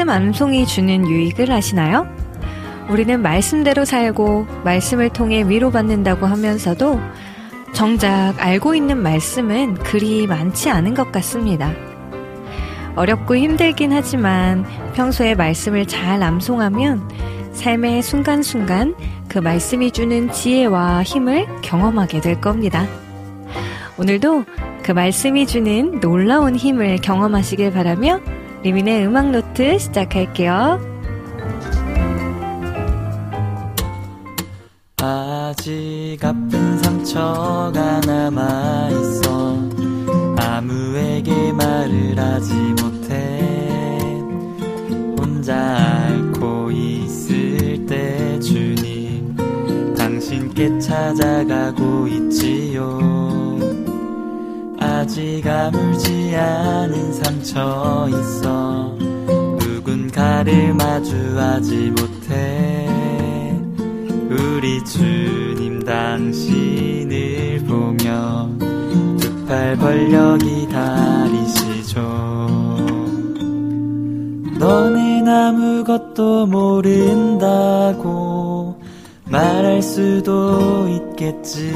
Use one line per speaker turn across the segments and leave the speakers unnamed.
말씀 암송이 주는 유익을 아시나요? 우리는 말씀대로 살고 말씀을 통해 위로받는다고 하면서도 정작 알고 있는 말씀은 그리 많지 않은 것 같습니다. 어렵고 힘들긴 하지만 평소에 말씀을 잘 암송하면 삶의 순간순간 그 말씀이 주는 지혜와 힘을 경험하게 될 겁니다. 오늘도 그 말씀이 주는 놀라운 힘을 경험하시길 바라며 리민의 음악 노트 시작할게요.
아직 아픈 상처가 남아 있어. 아무에게 말을 하지 못해. 혼자 앓고 있을 때 주님 당신께 찾아가고 있지요 아직 아물지 않은 상처 있어. 누군가를 마주하지 못해. 우리 주님 당신을 보며 두 팔 벌려 기다리시죠. 너는 아무것도 모른다고 말할 수도 있겠지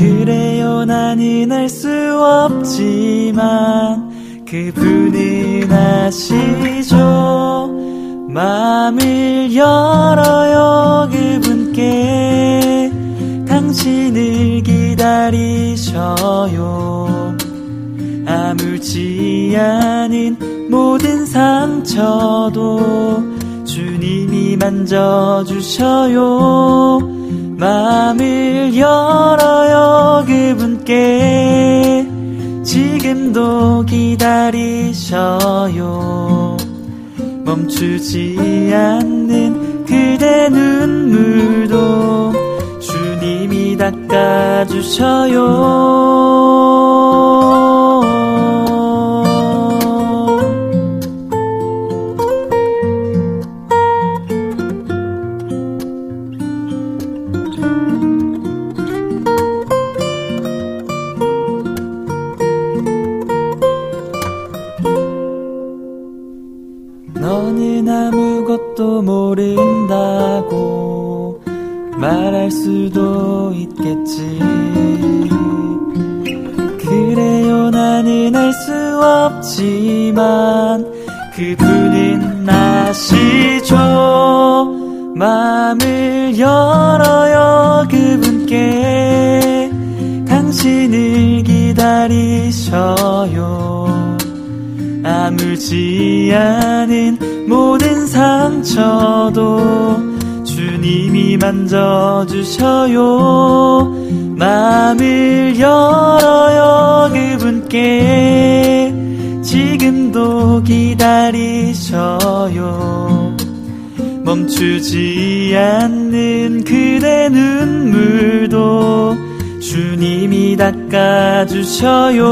그래요 나는 알수 없지만 그분은 아시죠. 마음을 열어요 그분께. 당신을 기다리셔요. 아물지 않은 모든 상처도 주님이 만져주셔요 마음을 열어요 그분께. 지금도 기다리셔요. 멈추지 않는 그대 눈물도 주님이 닦아주셔요 수도 있겠지. 그래요 나는 알 수 없지만 그분은 아시죠? 마음을 열어요 그분께. 당신을 기다리셔요. 아물지 않은 모든 상처도 주님이 만져주셔요. 마음을 열어요 그분께. 지금도 기다리셔요. 멈추지 않는 그대 눈물도 주님이 닦아주셔요.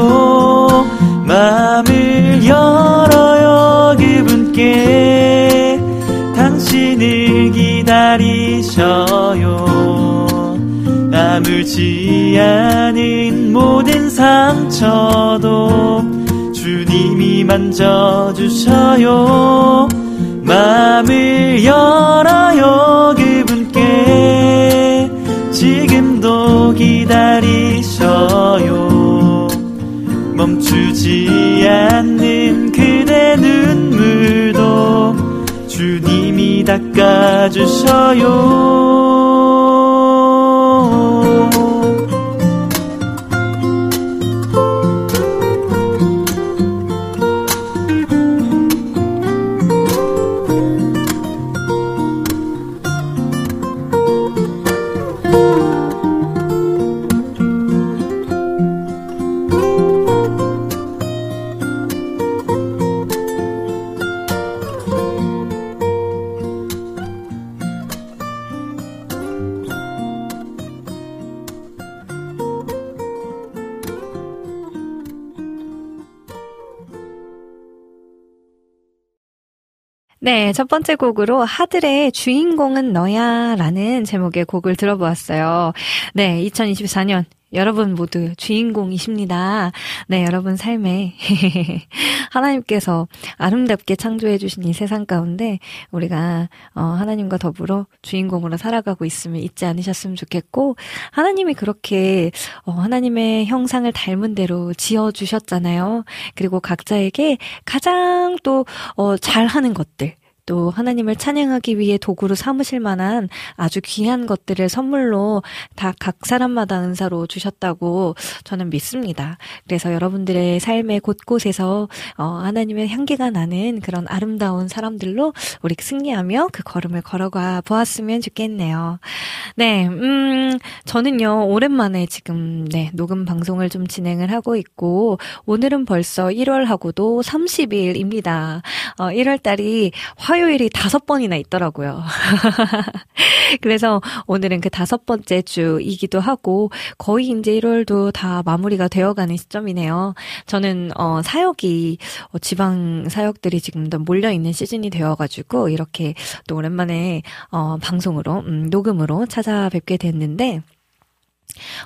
마음을 열어요 그분께 당신을 기다리셔요. 아물지 않은 모든 상처도 주님이 만져주셔요. 마음을 열어요 그분께. 지금도 기다리셔요. 멈추지 않는 닦아주셔요
네, 첫 번째 곡으로 하들의 주인공은 너야 라는 제목의 곡을 들어보았어요. 네, 2024년 여러분 모두 주인공이십니다. 네, 여러분 삶에 하나님께서 아름답게 창조해 주신 이 세상 가운데 우리가 어, 하나님과 더불어 주인공으로 살아가고 있으면 잊지 않으셨으면 좋겠고 하나님이 그렇게 어, 하나님의 형상을 닮은 대로 지어 주셨잖아요. 그리고 각자에게 가장 또 어, 잘하는 것들 또 하나님을 찬양하기 위해 도구로 삼으실 만한 아주 귀한 것들을 선물로 다 각 사람마다 은사로 주셨다고 저는 믿습니다. 그래서 여러분들의 삶의 곳곳에서 어, 하나님의 향기가 나는 그런 아름다운 사람들로 우리 승리하며 그 걸음을 걸어가 보았으면 좋겠네요. 네, 음, 저는요, 오랜만에 지금, 네, 녹음 방송을 좀 진행을 하고 있고, 오늘은 벌써 1월하고도 30일입니다. 어, 1월달이 화 화요일이 다섯 번이나 있더라고요. 그래서 오늘은 그 다섯 번째 주이기도 하고 거의 이제 1월도 다 마무리가 되어가는 시점이네요. 저는 어 사역이 어, 지방 사역들이 지금 도 몰려 있는 시즌이 되어가지고 이렇게 또 오랜만에 어 방송으로 음, 녹음으로 찾아뵙게 됐는데.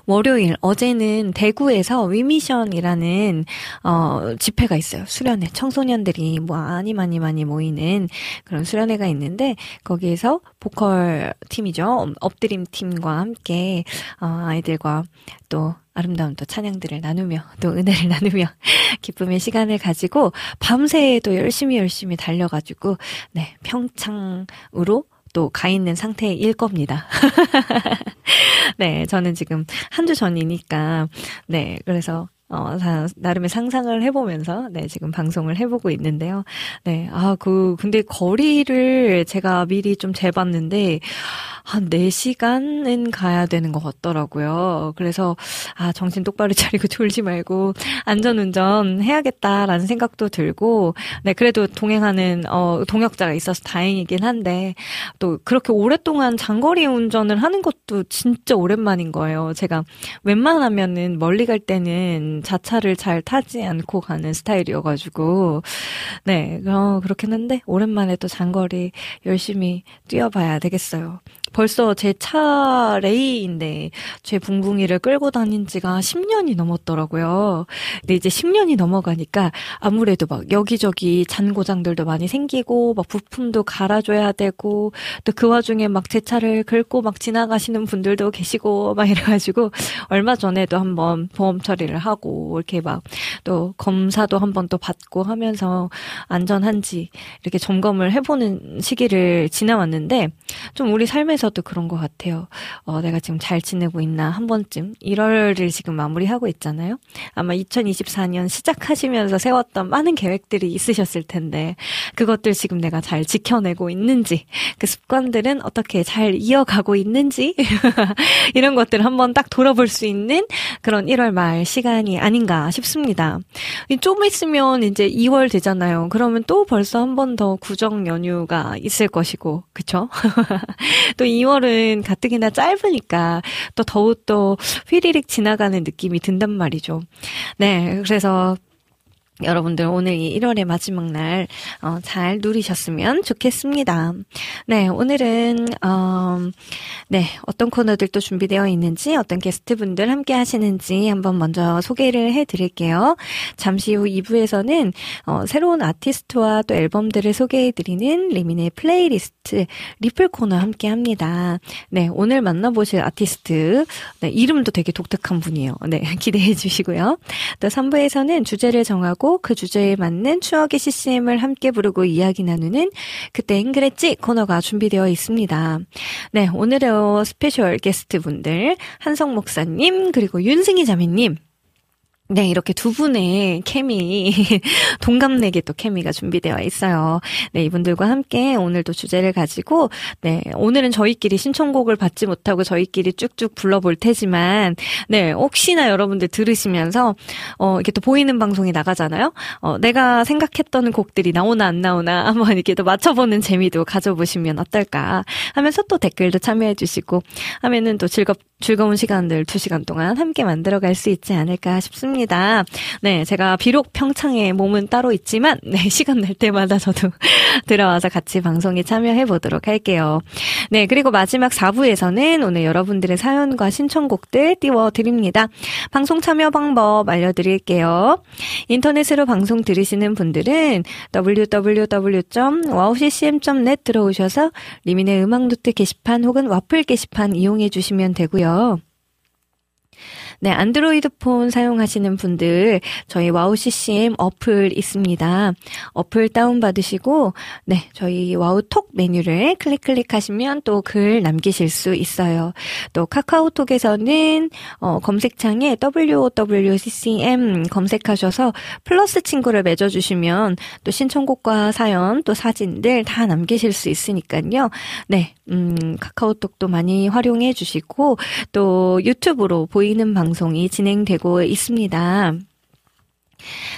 월요일 어제는 대구에서 위미션이라는 어 집회가 있어요. 수련회 청소년들이 뭐 많이 많이 많이 모이는 그런 수련회가 있는데 거기에서 보컬 팀이죠. 엎드림 팀과 함께 어 아이들과 또 아름다운 또 찬양들을 나누며 또 은혜를 나누며 기쁨의 시간을 가지고 밤새 또 열심히 열심히 달려가지고 네 평창으로 또 가 있는 상태일 겁니다. 네, 저는 지금 한 주 전이니까, 네, 그래서 어, 나름의 상상을 해보면서, 네, 지금 방송을 해보고 있는데요. 네, 아, 그, 근데 거리를 제가 미리 좀 재봤는데, 한 4시간은 가야 되는 것 같더라고요. 그래서, 아, 정신 똑바로 차리고 졸지 말고, 안전운전 해야겠다라는 생각도 들고, 네, 그래도 동행하는, 어, 동역자가 있어서 다행이긴 한데, 또 그렇게 오랫동안 장거리 운전을 하는 것도 진짜 오랜만인 거예요. 제가 웬만하면은 멀리 갈 때는 자차를 잘 타지 않고 가는 스타일이어가지고, 네, 어, 그렇긴 한데, 오랜만에 또 장거리 열심히 뛰어봐야 되겠어요. 벌써 제 차 레이인데 제 붕붕이를 끌고 다닌 지가 10년이 넘었더라고요. 근데 이제 10년이 넘어가니까 아무래도 막 여기저기 잔고장들도 많이 생기고 막 부품도 갈아줘야 되고 또 그 와중에 막 제 차를 긁고 막 지나가시는 분들도 계시고 막 이래가지고 얼마 전에도 한번 보험 처리를 하고 이렇게 막 또 검사도 한번 또 받고 하면서 안전한지 이렇게 점검을 해보는 시기를 지나왔는데 좀 우리 삶에서 중에서도 그런 것 같아요. 어, 내가 지금 잘 지내고 있나 한 번쯤 1월을 지금 마무리하고 있잖아요. 아마 2024년 시작하시면서 세웠던 많은 계획들이 있으셨을 텐데 그것들 지금 내가 잘 지켜내고 있는지 그 습관들은 어떻게 잘 이어가고 있는지 이런 것들 한번 딱 돌아볼 수 있는 그런 1월 말 시간이 아닌가 싶습니다. 좀 있으면 이제 2월 되잖아요. 그러면 또 벌써 한 번 더 구정 연휴가 있을 것이고 그쵸? 또 2월은 가뜩이나 짧으니까 또 더욱더 휘리릭 지나가는 느낌이 든단 말이죠. 네, 그래서 여러분들 오늘 이 1월의 마지막 날, 어, 잘 누리셨으면 좋겠습니다. 네, 오늘은, 어, 네, 어떤 코너들 도 준비되어 있는지, 어떤 게스트분들 함께 하시는지 한번 먼저 소개를 해 드릴게요. 잠시 후 2부에서는, 어, 새로운 아티스트와 또 앨범들을 소개해 드리는 리민의 플레이리스트, 플리 코너 함께 합니다. 네, 오늘 만나보실 아티스트, 네, 이름도 되게 독특한 분이에요. 네, 기대해 주시고요. 또 3부에서는 주제를 정하고 그 주제에 맞는 추억의 CCM을 함께 부르고 이야기 나누는 그땐 그랬지 코너가 준비되어 있습니다. 네, 오늘의 스페셜 게스트 분들 한성 목사님 그리고 윤승희 자매님 네, 이렇게 두 분의 케미, 동갑내기 또 케미가 준비되어 있어요. 네, 이분들과 함께 오늘도 주제를 가지고, 네, 오늘은 저희끼리 신청곡을 받지 못하고 저희끼리 쭉쭉 불러볼 테지만, 네, 혹시나 여러분들 들으시면서, 어, 이게 또 보이는 방송이 나가잖아요? 어, 내가 생각했던 곡들이 나오나 안 나오나 한번 이렇게 또 맞춰보는 재미도 가져보시면 어떨까 하면서 또 댓글도 참여해주시고 하면은 또 즐겁, 즐거운 시간들 두 시간 동안 함께 만들어갈 수 있지 않을까 싶습니다. 네, 제가 비록 평창에 몸은 따로 있지만, 네, 시간 날 때마다 저도 들어와서 같이 방송에 참여해 보도록 할게요. 네, 그리고 마지막 4부에서는 오늘 여러분들의 사연과 신청곡들 띄워 드립니다. 방송 참여 방법 알려드릴게요. 인터넷으로 방송 들으시는 분들은 www.wowccm.net 들어오셔서 리민의 음악 노트 게시판 혹은 와플 게시판 이용해 주시면 되고요. 있어요. 네, 안드로이드 폰 사용하시는 분들 저희 와우 CCM 어플 있습니다. 어플 다운 받으시고 네, 저희 와우 톡 메뉴를 클릭 클릭하시면 또 글 남기실 수 있어요. 또 카카오톡에서는 어, 검색창에 WOWCCM 검색하셔서 플러스 친구를 맺어 주시면 또 신청곡과 사연 또 사진들 다 남기실 수 있으니까요. 네, 음, 카카오톡도 많이 활용해 주시고 또 유튜브로 보이는 방송 방송이 진행되고 있습니다.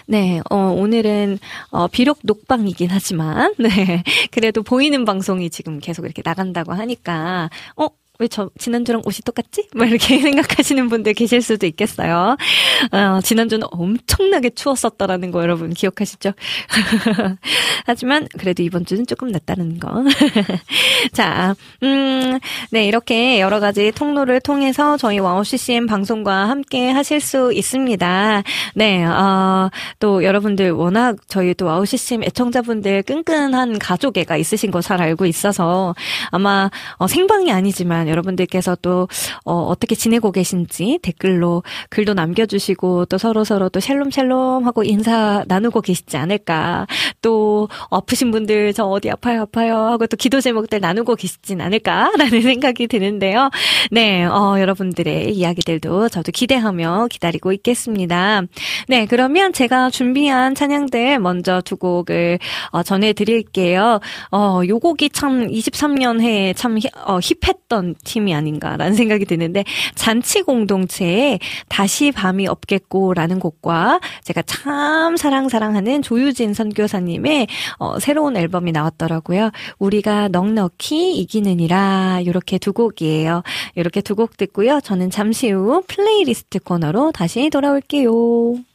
네, 어, 오늘은, 어, 비록 녹방이긴 하지만, 네, 그래도 보이는 방송이 지금 계속 이렇게 나간다고 하니까, 어, 왜 저 지난주랑 옷이 똑같지? 뭐 이렇게 생각하시는 분들 계실 수도 있겠어요. 어, 지난주는 엄청나게 추웠었다라는 거 여러분 기억하시죠? 하지만 그래도 이번 주는 조금 낫다는 거. 자, 음, 네 이렇게 여러 가지 통로를 통해서 저희 와우 CCM 방송과 함께 하실 수 있습니다. 네, 어, 또 여러분들 워낙 저희 또 와우 CCM 애청자분들 끈끈한 가족애가 있으신 거 잘 알고 있어서 아마 어, 생방이 아니지만 있지만 여러분들께서 또 어, 어떻게 지내고 계신지 댓글로 글도 남겨주시고 또 서로 서로 또 샬롬 샬롬 하고 인사 나누고 계시지 않을까. 또 아프신 분들 저 어디 아파요 아파요 하고 또 기도 제목들 나누고 계시진 않을까라는 생각이 드는데요. 네, 어, 여러분들의 이야기들도 저도 기대하며 기다리고 있겠습니다. 네, 그러면 제가 준비한 찬양들 먼저 두 곡을 어, 전해드릴게요. 어, 요 곡이 참 23년 해에 참 어, 힙했던 팀이 아닌가라는 생각이 드는데 잔치 공동체에 다시 밤이 없겠고라는 곡과 제가 참 사랑 사랑하는 조유진 선교사님의 어, 새로운 앨범이 나왔더라고요. 우리가 넉넉히 이기는이라 이렇게 두 곡이에요. 이렇게 두 곡 듣고요. 저는 잠시 후 플레이리스트 코너로 다시 돌아올게요.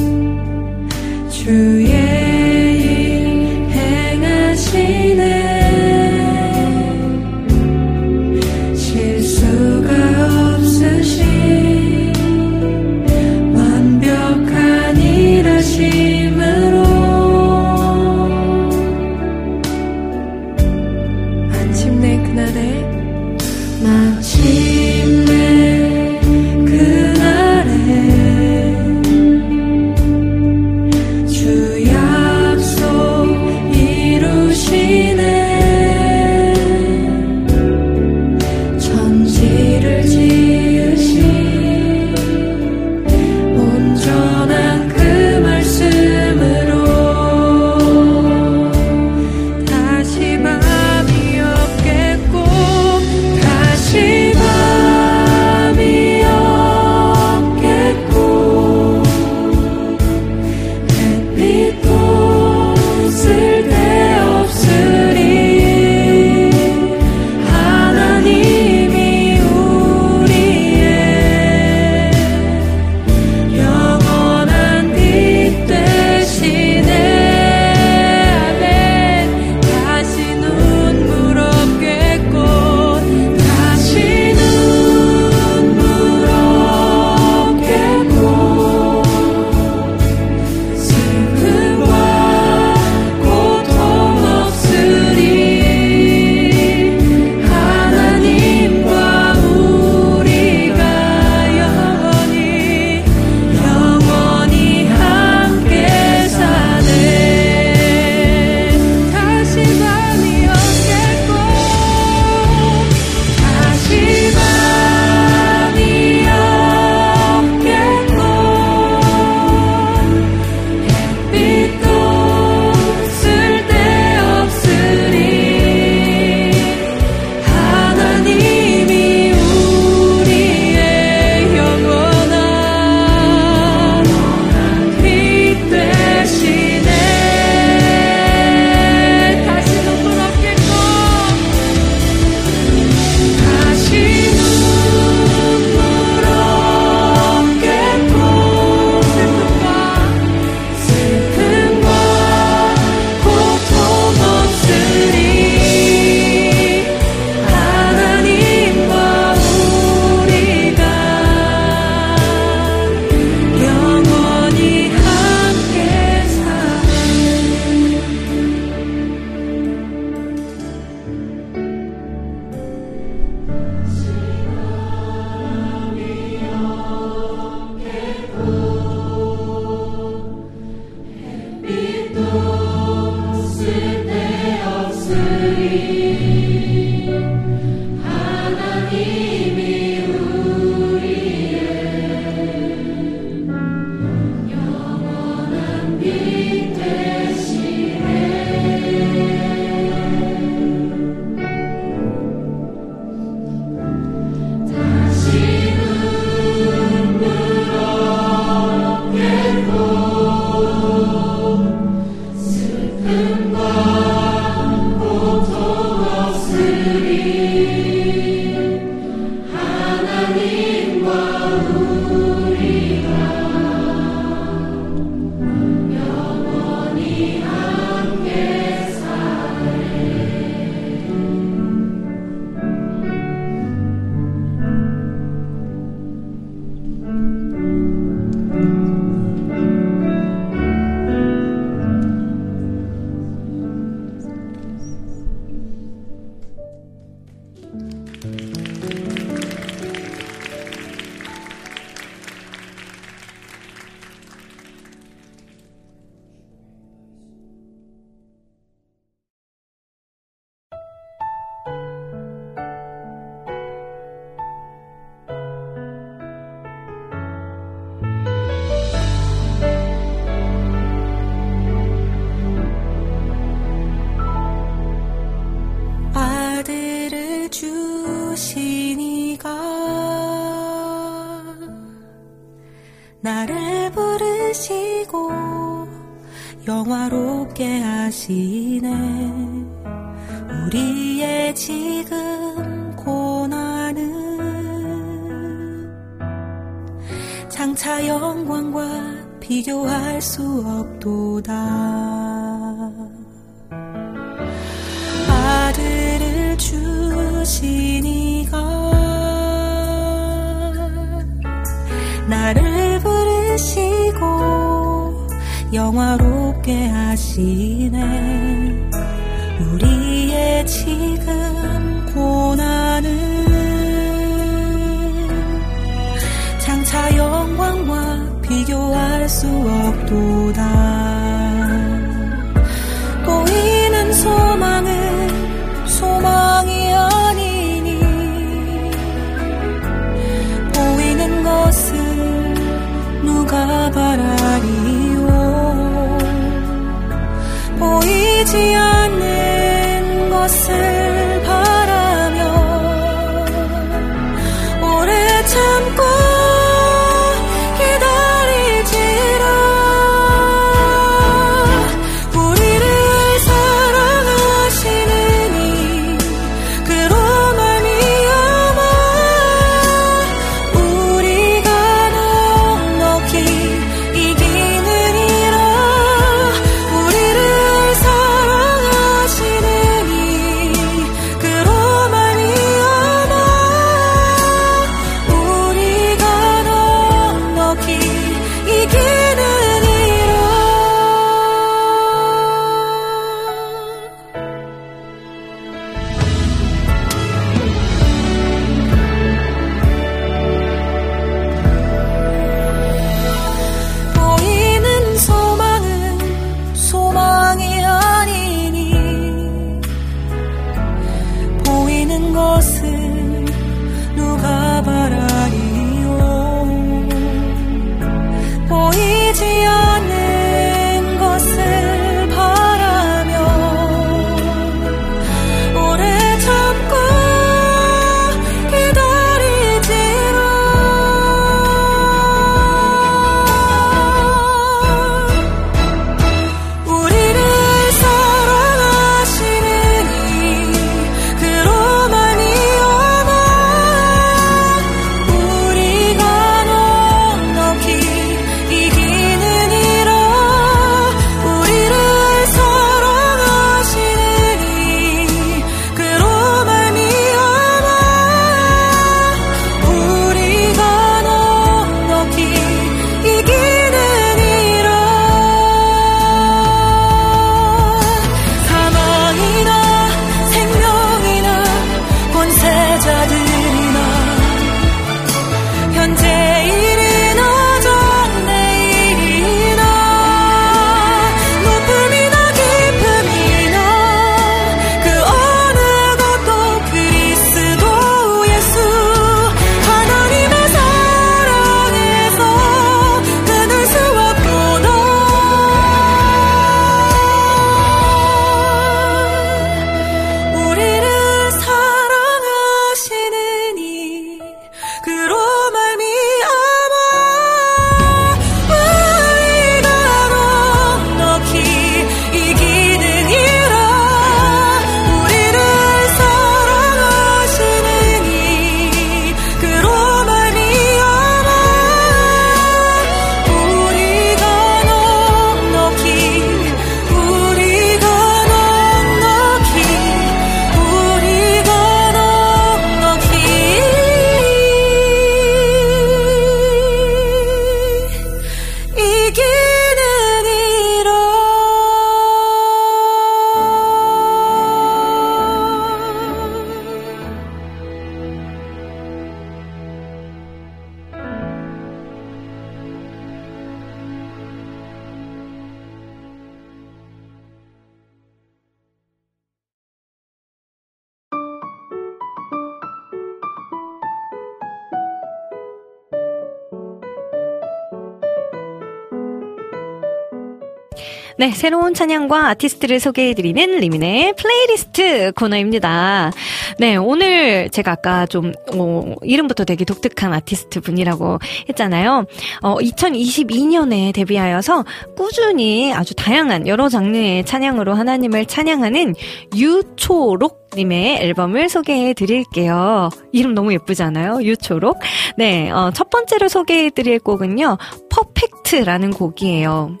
새로운 찬양과 아티스트를 소개해드리는 리민의 플레이리스트 코너입니다. 네, 오늘 제가 아까 좀, 어, 이름부터 되게 독특한 아티스트 분이라고 했잖아요. 어, 2022년에 데뷔하여서 꾸준히 아주 다양한 여러 장르의 찬양으로 하나님을 찬양하는 유초록 님의 앨범을 소개해 드릴게요. 이름 너무 예쁘지 않아요? 유초록. 네, 어, 첫 번째로 소개해 드릴 곡은요. 퍼펙트라는 곡이에요.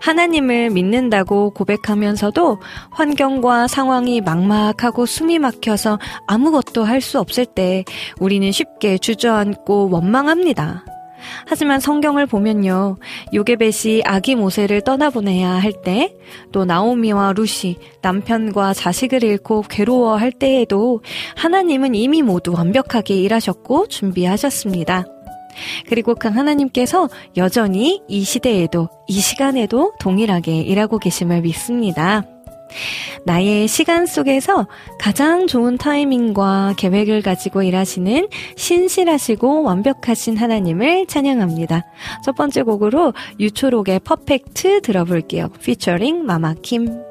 하나님을 믿는다고 고백하면서도 환경과 상황이 막막하고 숨이 막혀서 아무것도 할 수 없을 때 우리는 쉽게 주저앉고 원망합니다. 하지만 성경을 보면요. 요게벳이 아기 모세를 떠나보내야 할 때, 또 나오미와 루시, 남편과 자식을 잃고 괴로워할 때에도 하나님은 이미 모두 완벽하게 일하셨고 준비하셨습니다. 그리고 그 하나님께서 여전히 이 시대에도, 이 시간에도 동일하게 일하고 계심을 믿습니다. 나의 시간 속에서 가장 좋은 타이밍과 계획을 가지고 일하시는 신실하시고 완벽하신 하나님을 찬양합니다. 첫 번째 곡으로 유초록의 퍼펙트 들어볼게요. 피처링 마마킴.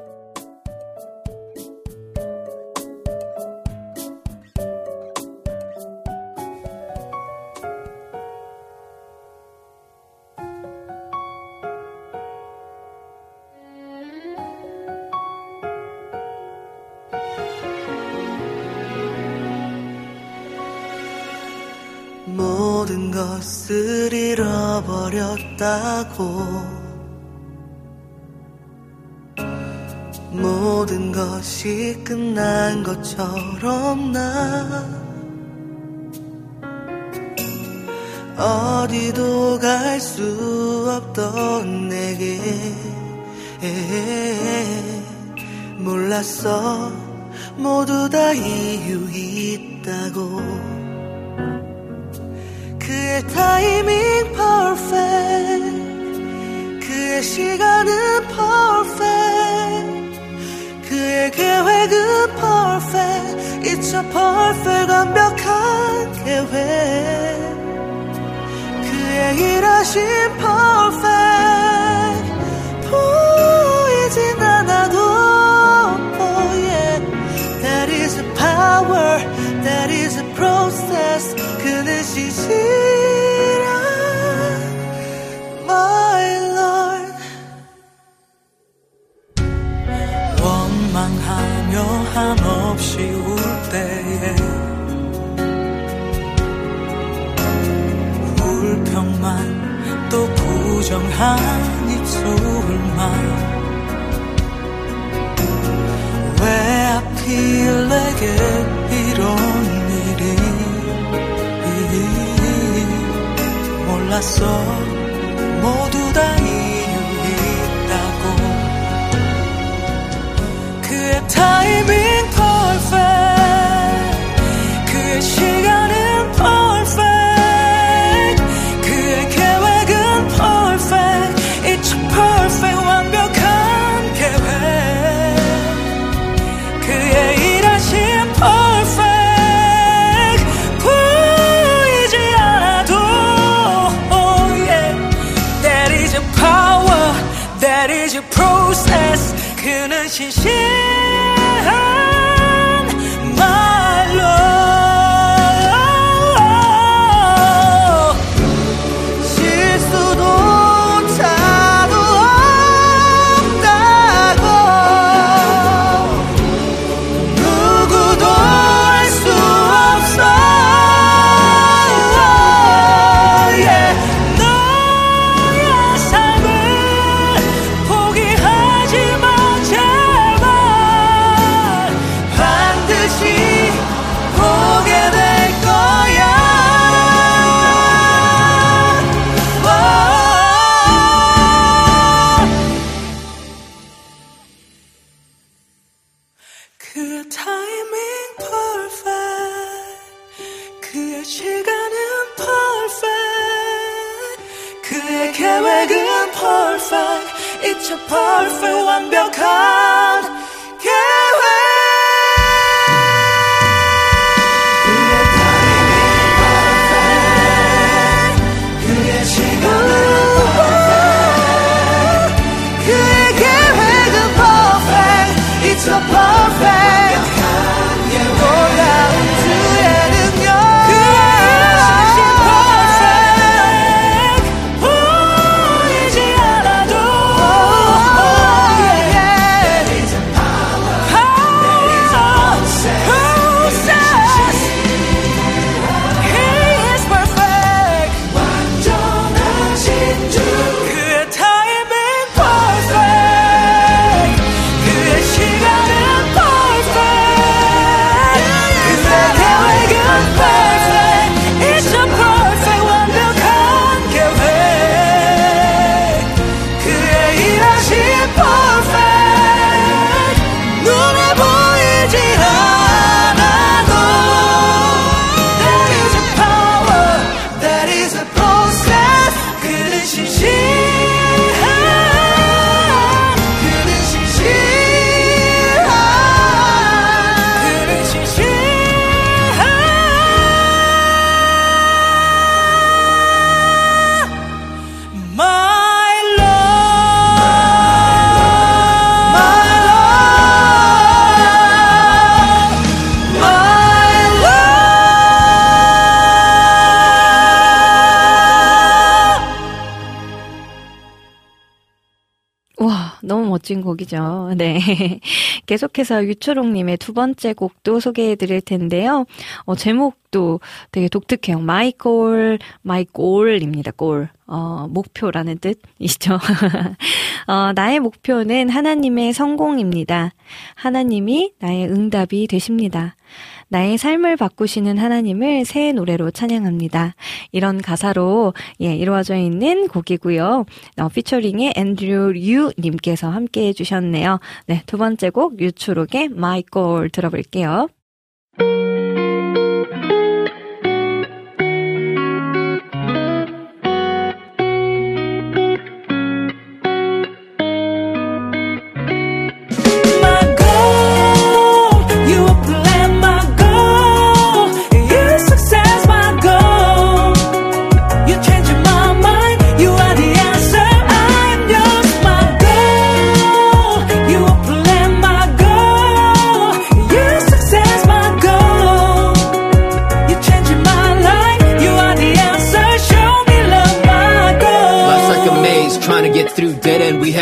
잃어버렸다고. 모든 것이 끝난 것처럼 나 어디도 갈 수 없던 내게 몰랐어. 모두 다 이유 있다고 그의 타이밍 perfect 그의 시간은 perfect 그의 계획은 perfect It's a perfect 완벽한 계획 그의 일하신 perfect 보이진 않아도 oh yeah That is a power That is process. 그는 신실한 My Lord.
원망하며 한없이 울 때에 불평만 또 부정한 입술만 왜 하필 내게 이런 몰랐어. 모두 다 이유 있다고. 그의 타이밍 perfect
곡이죠. 네. 계속해서 유초롱님의 두 번째 곡도 소개해 드릴 텐데요. 어, 제목도 되게 독특해요. My Goal, My Goal입니다. Goal. 어, 목표라는 뜻이시죠. 어, 나의 목표는 하나님의 성공입니다. 하나님이 나의 응답이 되십니다. 나의 삶을 바꾸시는 하나님을 새 노래로 찬양합니다. 이런 가사로 예, 이루어져 있는 곡이고요. 어, 피처링의 앤드류 류 님께서 함께 해 주셨네요. 네, 두 번째 곡 유추록의 My Goal 들어볼게요.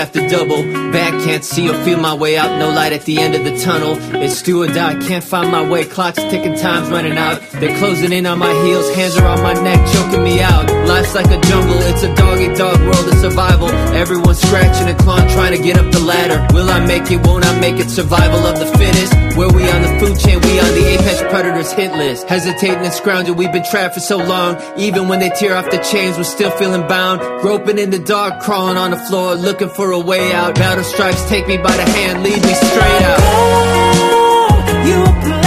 Have to double back, can't see or feel my way out. No light at the end of the tunnel. It's do or die, can't find my way. Clock's ticking, time's running out. They're closing in on my heels, hands are on my neck, choking me out. Life's like a jungle, it's a dog eat dog world of survival. Everyone's scratching and clawing, trying to get up the ladder. Will I make it? Won't I make it? Survival of the fittest. Where we on the food chain, we on the apex predators hit list. Hesitating and scrounging, we've been trapped for so long. Even when they tear off the chains, we're still feeling bound. Groping in the dark, crawling on the floor, looking for a way out. Battle stripes, take me by the hand, lead me straight out. Oh, you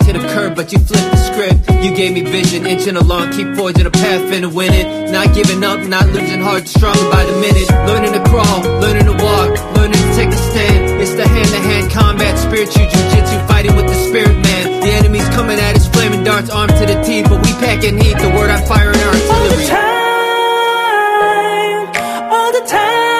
to the curb, but you flipped the script. You gave me vision, inching along, keep forging a path, finna win it. Not giving up, not losing heart, strong by the minute. Learning to crawl, learning to walk, learning to take a stand. It's the hand to hand combat, spiritual jujitsu, fighting with the spirit man. The enemy's coming at us, flaming darts, armed to the teeth, but we packing heat. The word I fire in our artillery. You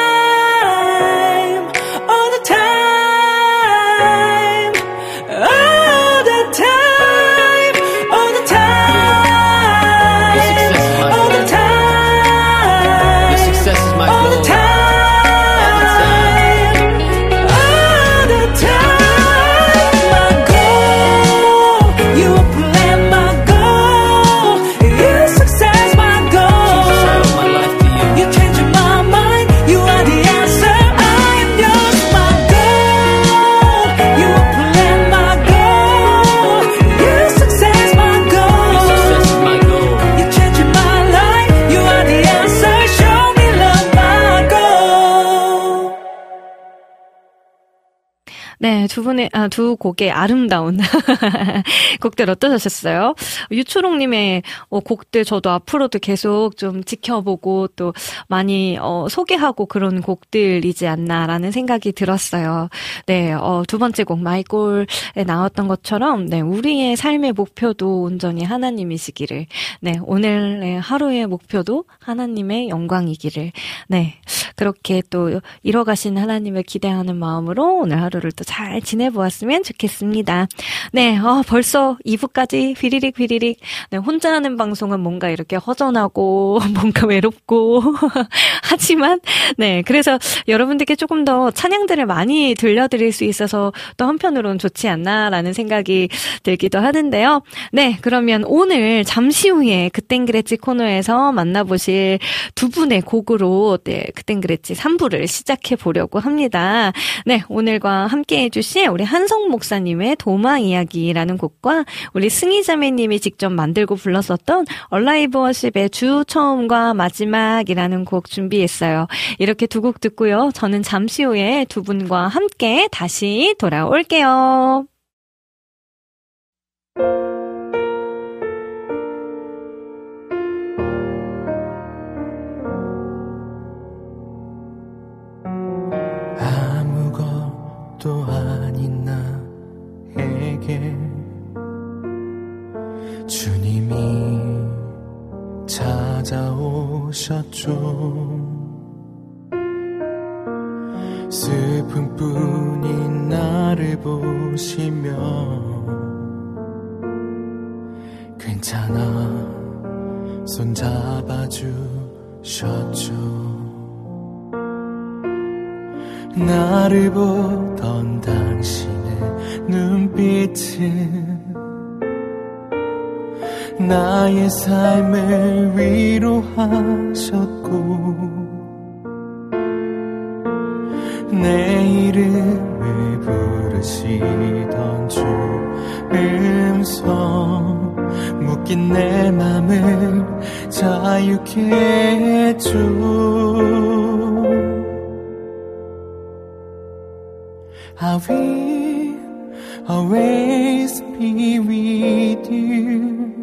네, 두 분의, 아, 두 곡의 아름다운 곡들 어떠셨어요? 유초롱님의 어, 곡들 저도 앞으로도 계속 좀 지켜보고 또 많이 어, 소개하고 그런 곡들이지 않나라는 생각이 들었어요. 네, 어, 두 번째 곡 마이골에 나왔던 것처럼 네, 우리의 삶의 목표도 온전히 하나님이시기를 네, 오늘의 하루의 목표도 하나님의 영광이기를 네, 그렇게 또 이뤄가신 하나님을 기대하는 마음으로 오늘 하루를 또잘 지내보았으면 좋겠습니다. 네, 어, 벌써 2부까지 휘리릭 휘리릭. 네, 혼자 하는 방송은 뭔가 이렇게 허전하고, 뭔가 외롭고, 하지만, 네, 그래서 여러분들께 조금 더 찬양들을 많이 들려드릴 수 있어서 또 한편으로는 좋지 않나라는 생각이 들기도 하는데요. 네, 그러면 오늘 잠시 후에 그땐 그랬지 코너에서 만나보실 두 분의 곡으로, 네, 그땐 그랬지 3부를 시작해 보려고 합니다. 네, 오늘과 함께 해주신 우리 한성 목사님의 도마 이야기라는 곡과 우리 승희 자매님이 직접 만들고 불렀었던 얼라이브 워십의 주 처음과 마지막이라는 곡 준비했어요. 이렇게 두 곡 듣고요. 저는 잠시 후에 두 분과 함께 다시 돌아올게요.
찾아오셨죠. 슬픔 뿐인 나를 보시며 괜찮아 손 잡아주셨죠. 나를 보던 당신의 눈빛은 나의 삶을 위로하셨고 내 이름을 부르시던 주 음성 묶인 내 맘을 자유케 해줘 I will always be with you.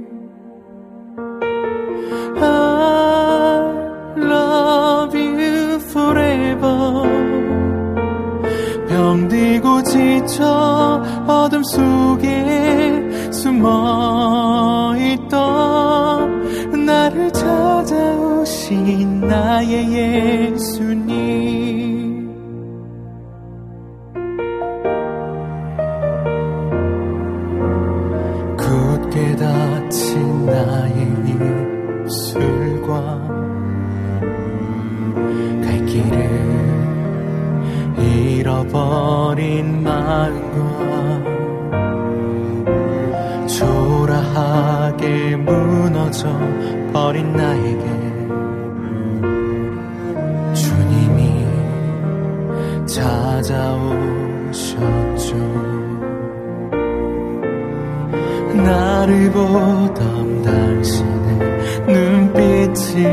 지쳐 어둠 속에 숨어 있던 나를 찾아오신 나의 예수님. 무너져 버린 나에게 주님이 찾아오셨죠. 나를 보던 당신의 눈빛이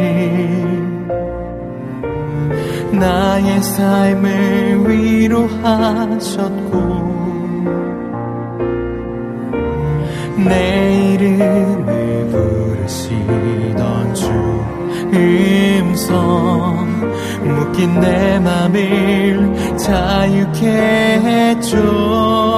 나의 삶을 위로하셨고 내 이름 음성 묶인 내 맘을 자유케 해줘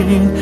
있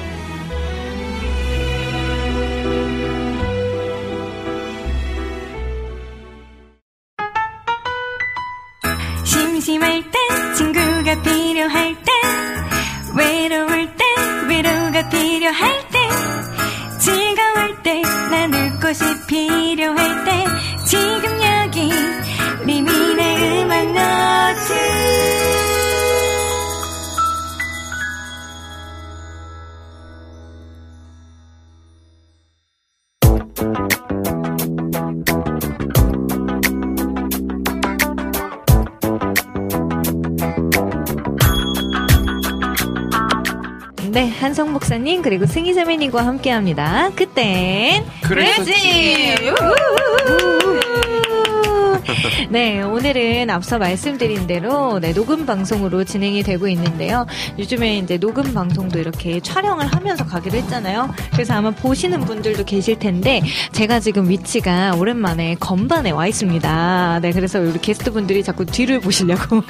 그리고 승희 자매님과 함께합니다. 그땐
그랬었지.
네, 오늘은 앞서 말씀드린 대로 네, 녹음 방송으로 진행이 되고 있는데요. 요즘에 이제 녹음 방송도 이렇게 촬영을 하면서 가기로 했잖아요. 그래서 아마 보시는 분들도 계실 텐데 제가 지금 위치가 오랜만에 건반에 와 있습니다. 네, 그래서 우리 게스트분들이 자꾸 뒤를 보시려고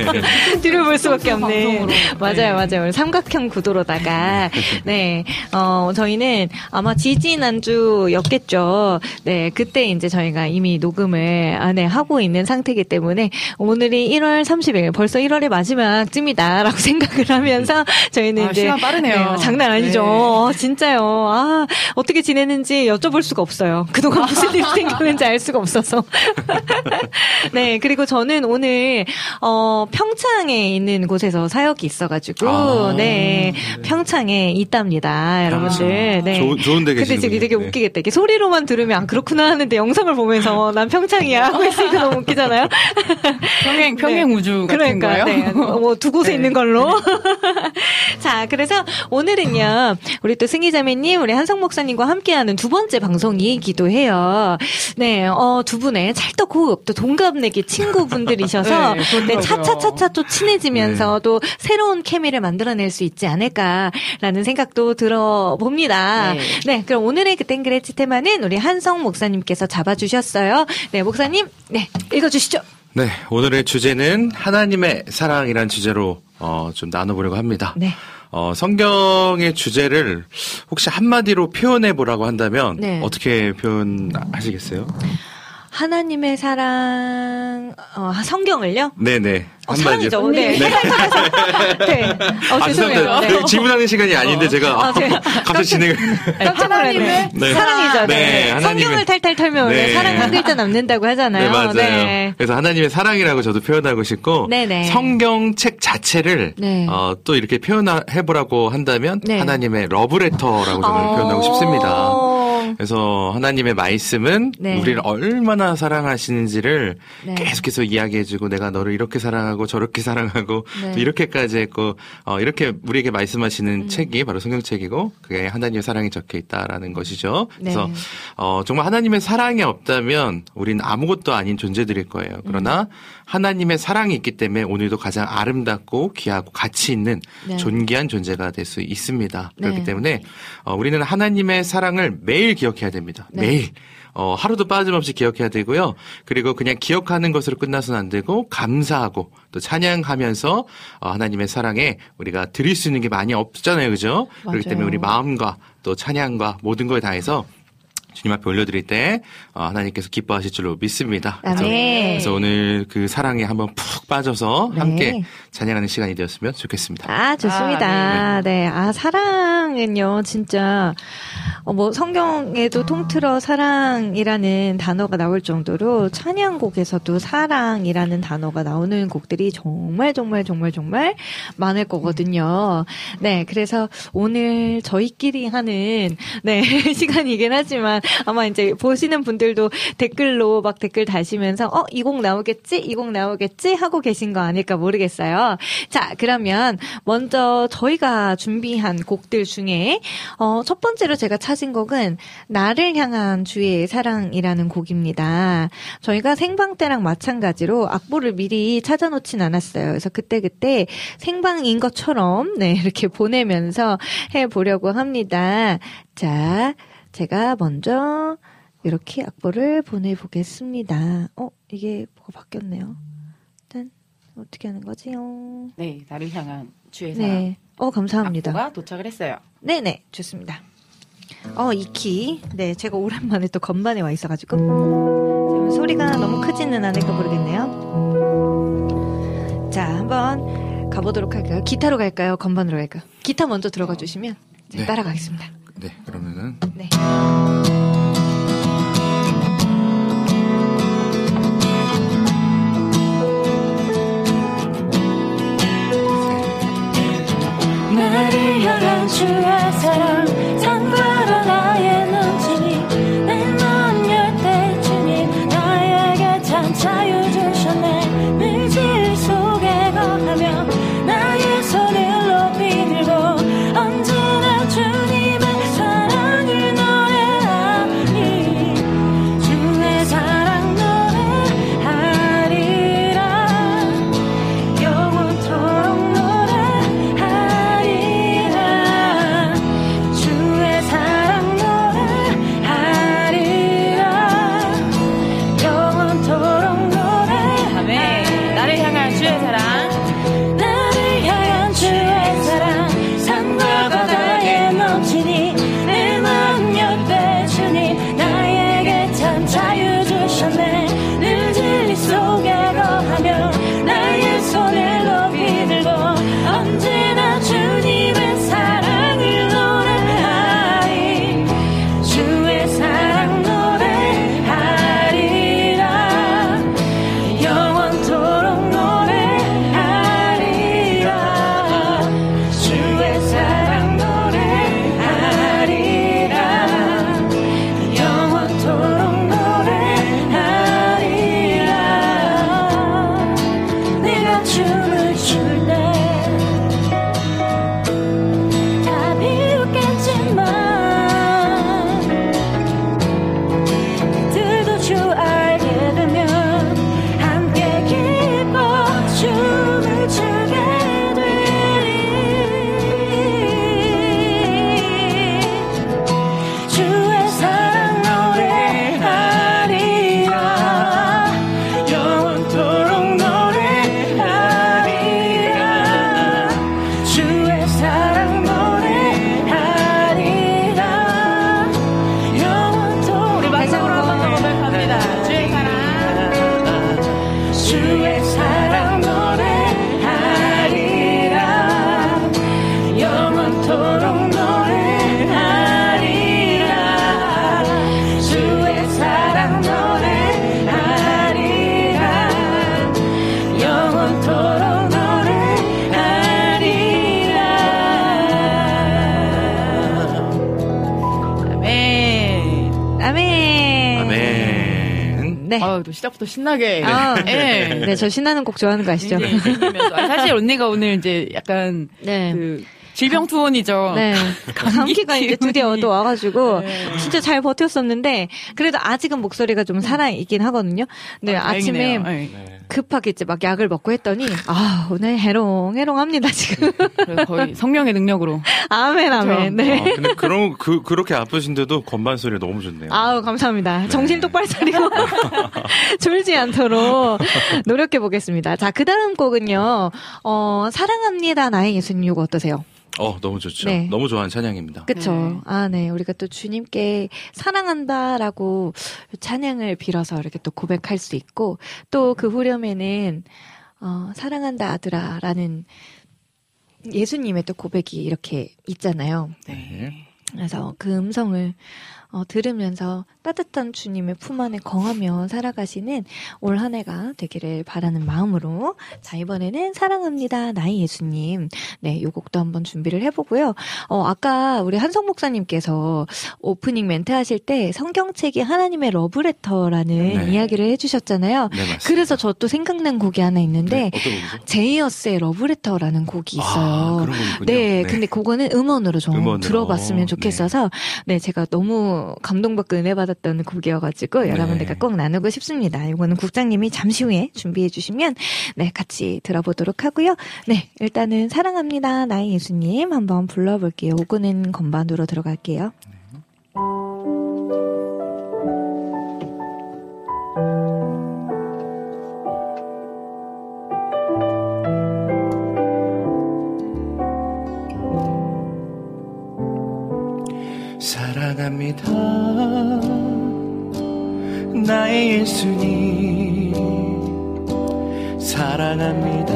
뒤를 볼 수밖에 없네. 맞아요, 맞아요. 삼각형 구도로다가 네, 어 저희는 아마 지지난주였겠죠. 네, 그때 이제 저희가 이미 녹음을 안에 하고 있는 상태이기 때문에 오늘이 1월 30일 벌써 1월의 마지막쯤이다라고 생각을 하면서 저희는
아,
이제
시간 빠르네요.
네, 장난 아니죠.
네.
어, 진짜요. 아 어떻게 지내는지 여쭤볼 수가 없어요. 그동안 무슨 일이 생겼는지 알 수가 없어서. 네 그리고 저는 오늘 어 평창에 있는 곳에서 사역이 있어가지고
아.
네 평창에 있답니다, 여러분들. 네.
좋은- 좋은 데
근데. 되게
네.
웃기겠다. 이게 소리로만 들으면 아, 그렇구나 하는데 영상을 보면서 난 평창이야 하고 있으니까 너무 웃기잖아요.
평행 평행 우주 같은
그러니까,
거예요?
네. 뭐두 곳에
네.
있는 걸로. 자, 그래서 오늘은요, 우리 또 승희자매님, 우리 한성 목사님과 함께하는 두 번째 방송이기도 해요. 네, 어, 두 분의 찰떡호흡, 또 동갑내기 친구분들이셔서,
네,
네. 차차차차 또 친해지면서 또 새로운 케미를 만들어낼 수 있지 않을까라는 생각도 들어봅니다.
네.
네, 그럼 오늘의 그랬지 테마는 우리 한성 목사님께서 잡아주셨어요. 네, 목사님, 네, 읽어주시죠.
네, 오늘의 주제는 하나님의 사랑이란 주제로 어, 좀 나눠보려고 합니다.
네.
어, 성경의 주제를 혹시 한마디로 표현해 보라고 한다면
네.
어떻게 표현하시겠어요?
하나님의 사랑, 어, 성경을요?
네네.
어, 사랑이죠. 네.
네.
네. 어,
아,
죄송해요. 네.
그 질문하는 시간이 아닌데 제가
아,
아,
제가
갑자기 진행을.
깜짝 놀랐네.
네.
사랑이죠. 네.
네, 하나님의-
성경을 탈탈 털면
네.
사랑 한 글자 남는다고 하잖아요.
네, 맞아요.
네.
그래서 하나님의 사랑이라고 저도 표현하고 싶고
네네.
성경책 자체를
네.
어, 또 이렇게 표현해 보라고 한다면
네.
하나님의 러브레터라고 저는
어.
표현하고 싶습니다. 그래서 하나님의 말씀은
네.
우리를 얼마나 사랑하시는지를
네.
계속해서 이야기해주고 내가 너를 이렇게 사랑하고 저렇게 사랑하고
네.
또 이렇게까지 했고 어, 이렇게 우리에게
음.
말씀하시는 책이 바로 성경책이고 그게 하나님의 사랑이 적혀 있다라는 것이죠. 그래서
네.
어, 정말 하나님의 사랑이 없다면 우리는 아무것도 아닌 존재들일 거예요. 그러나
음.
하나님의 사랑이 있기 때문에 오늘도 가장 아름답고 귀하고 가치 있는
네.
존귀한 존재가 될 수 있습니다. 그렇기
네.
때문에 어, 우리는 하나님의 사랑을 매일 기억해야 됩니다.
네.
매일. 어, 하루도 빠짐없이 기억해야 되고요. 그리고 그냥 기억하는 것으로 끝나서는 안 되고 감사하고 또 찬양하면서 어, 하나님의 사랑에 우리가 드릴 수 있는 게 많이 없잖아요. 그죠? 그렇기. 때문에 우리 마음과 또 찬양과 모든 걸 다해서 주님 앞에 올려드릴 때 어, 하나님께서 기뻐하실 줄로 믿습니다. 그래서. 그래서 오늘 그 사랑에 한번 푹 빠져서
네.
함께 찬양하는 시간이 되었으면 좋겠습니다.
아, 좋습니다. 네. 아, 사랑은요, 진짜, 어, 뭐, 성경에도 통틀어 사랑이라는 단어가 나올 정도로 찬양곡에서도 사랑이라는 단어가 나오는 곡들이 정말, 정말, 정말, 정말 많을 거거든요. 네. 그래서 오늘 저희끼리 하는, 네, 시간이긴 하지만 아마 이제 보시는 분들도 댓글로 막 댓글 다시면서, 어, 이 곡 나오겠지? 이 곡 나오겠지? 하고 계신 거 아닐까 모르겠어요. 자, 그러면 먼저 저희가 준비한 곡들 중에 어, 첫 번째로 제가 찾은 곡은 나를 향한 주의 사랑이라는 곡입니다. 저희가 생방 때랑 마찬가지로 악보를 미리 찾아놓진 않았어요. 그래서 그때그때 생방인 것처럼 네, 이렇게 보내면서 해보려고 합니다. 자, 제가 먼저 이렇게 악보를 보내보겠습니다. 어, 이게 뭐가 바뀌었네요. 일단 어떻게 하는 거지요?
네, 나를 향한 주의 사랑.
네. 어, 감사합니다.
악보가 도착을 했어요.
네네, 좋습니다. 어, 이 키. 네, 제가 오랜만에 또 건반에 와 있어가지고. 소리가 너무 크지는 않을까 모르겠네요. 자, 한번 가보도록 할까요? 기타로 갈까요? 건반으로 갈까요? 기타 먼저 들어가 주시면 제가
네.
따라가겠습니다.
네, 그러면은
네.
나를 향한 주의 사랑 산바로 나의
또 신나게.
아,
예.
네, 저 신나는 곡 좋아하는 거 아시죠?
사실 언니가 오늘 이제 약간
네.
그 질병 투혼이죠.
네. 감기가 이제 드디어
기운이.
또 와가지고
네.
진짜 잘 버텼었는데 그래도 아직은 목소리가 좀 살아 있긴 하거든요. 네,
아,
아침에.
네.
급하게 이제 막 약을 먹고 했더니 아 오늘 해롱 해롱합니다 지금.
거의 성령의 능력으로.
아멘 아멘. 네.
아, 근데 그런 그 그렇게 아프신데도 건반 소리 너무 좋네요.
아우 감사합니다. 정신 똑바로 차리고 졸지 않도록 노력해 보겠습니다. 자, 그 다음 곡은요. 어, 사랑합니다 나의 예수님 이거 어떠세요?
어, 너무 좋죠.
네.
너무 좋아하는 찬양입니다.
그쵸.
네.
아, 네. 우리가 또 주님께 사랑한다라고 찬양을 빌어서 이렇게 또 고백할 수 있고, 또 그 후렴에는, 어, 사랑한다 아들아 라는 예수님의 또 고백이 이렇게 있잖아요.
네.
그래서 그 음성을 어, 들으면서 따뜻한 주님의 품 안에 거하며 살아가시는 올 한 해가 되기를 바라는 마음으로 자 이번에는 사랑합니다 나의 예수님 네 요 곡도 한번 준비를 해보고요 어 아까 우리 한성 목사님께서 오프닝 멘트 하실 때 성경책이 하나님의 러브레터라는
네.
이야기를 해주셨잖아요
네, 맞습니다.
그래서 저 또 생각난 곡이 하나 있는데
네?
J-US의 러브레터라는 곡이 있어요.
아, 그런 곡이군요.
네,
네.
근데 그거는 음원으로 좀
음원으로.
들어봤으면 좋겠어서 네. 제가 너무 감동받고 은혜 받 았던 곡이어가지고 여러분들과
네.
꼭 나누고 싶습니다. 이거는 국장님이 잠시 후에 준비해 주시면 네 같이 들어보도록 하고요. 네, 일단은 사랑합니다 나의 예수님 한번 불러볼게요. 오고는 건반으로 들어갈게요.
사랑합니다. 나의 예수님. 사랑합니다.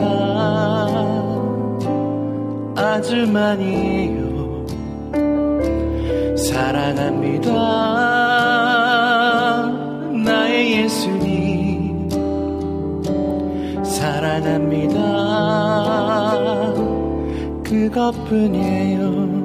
아주 많이요. 사랑합니다. 나의 예수님. 사랑합니다. 그것뿐이에요.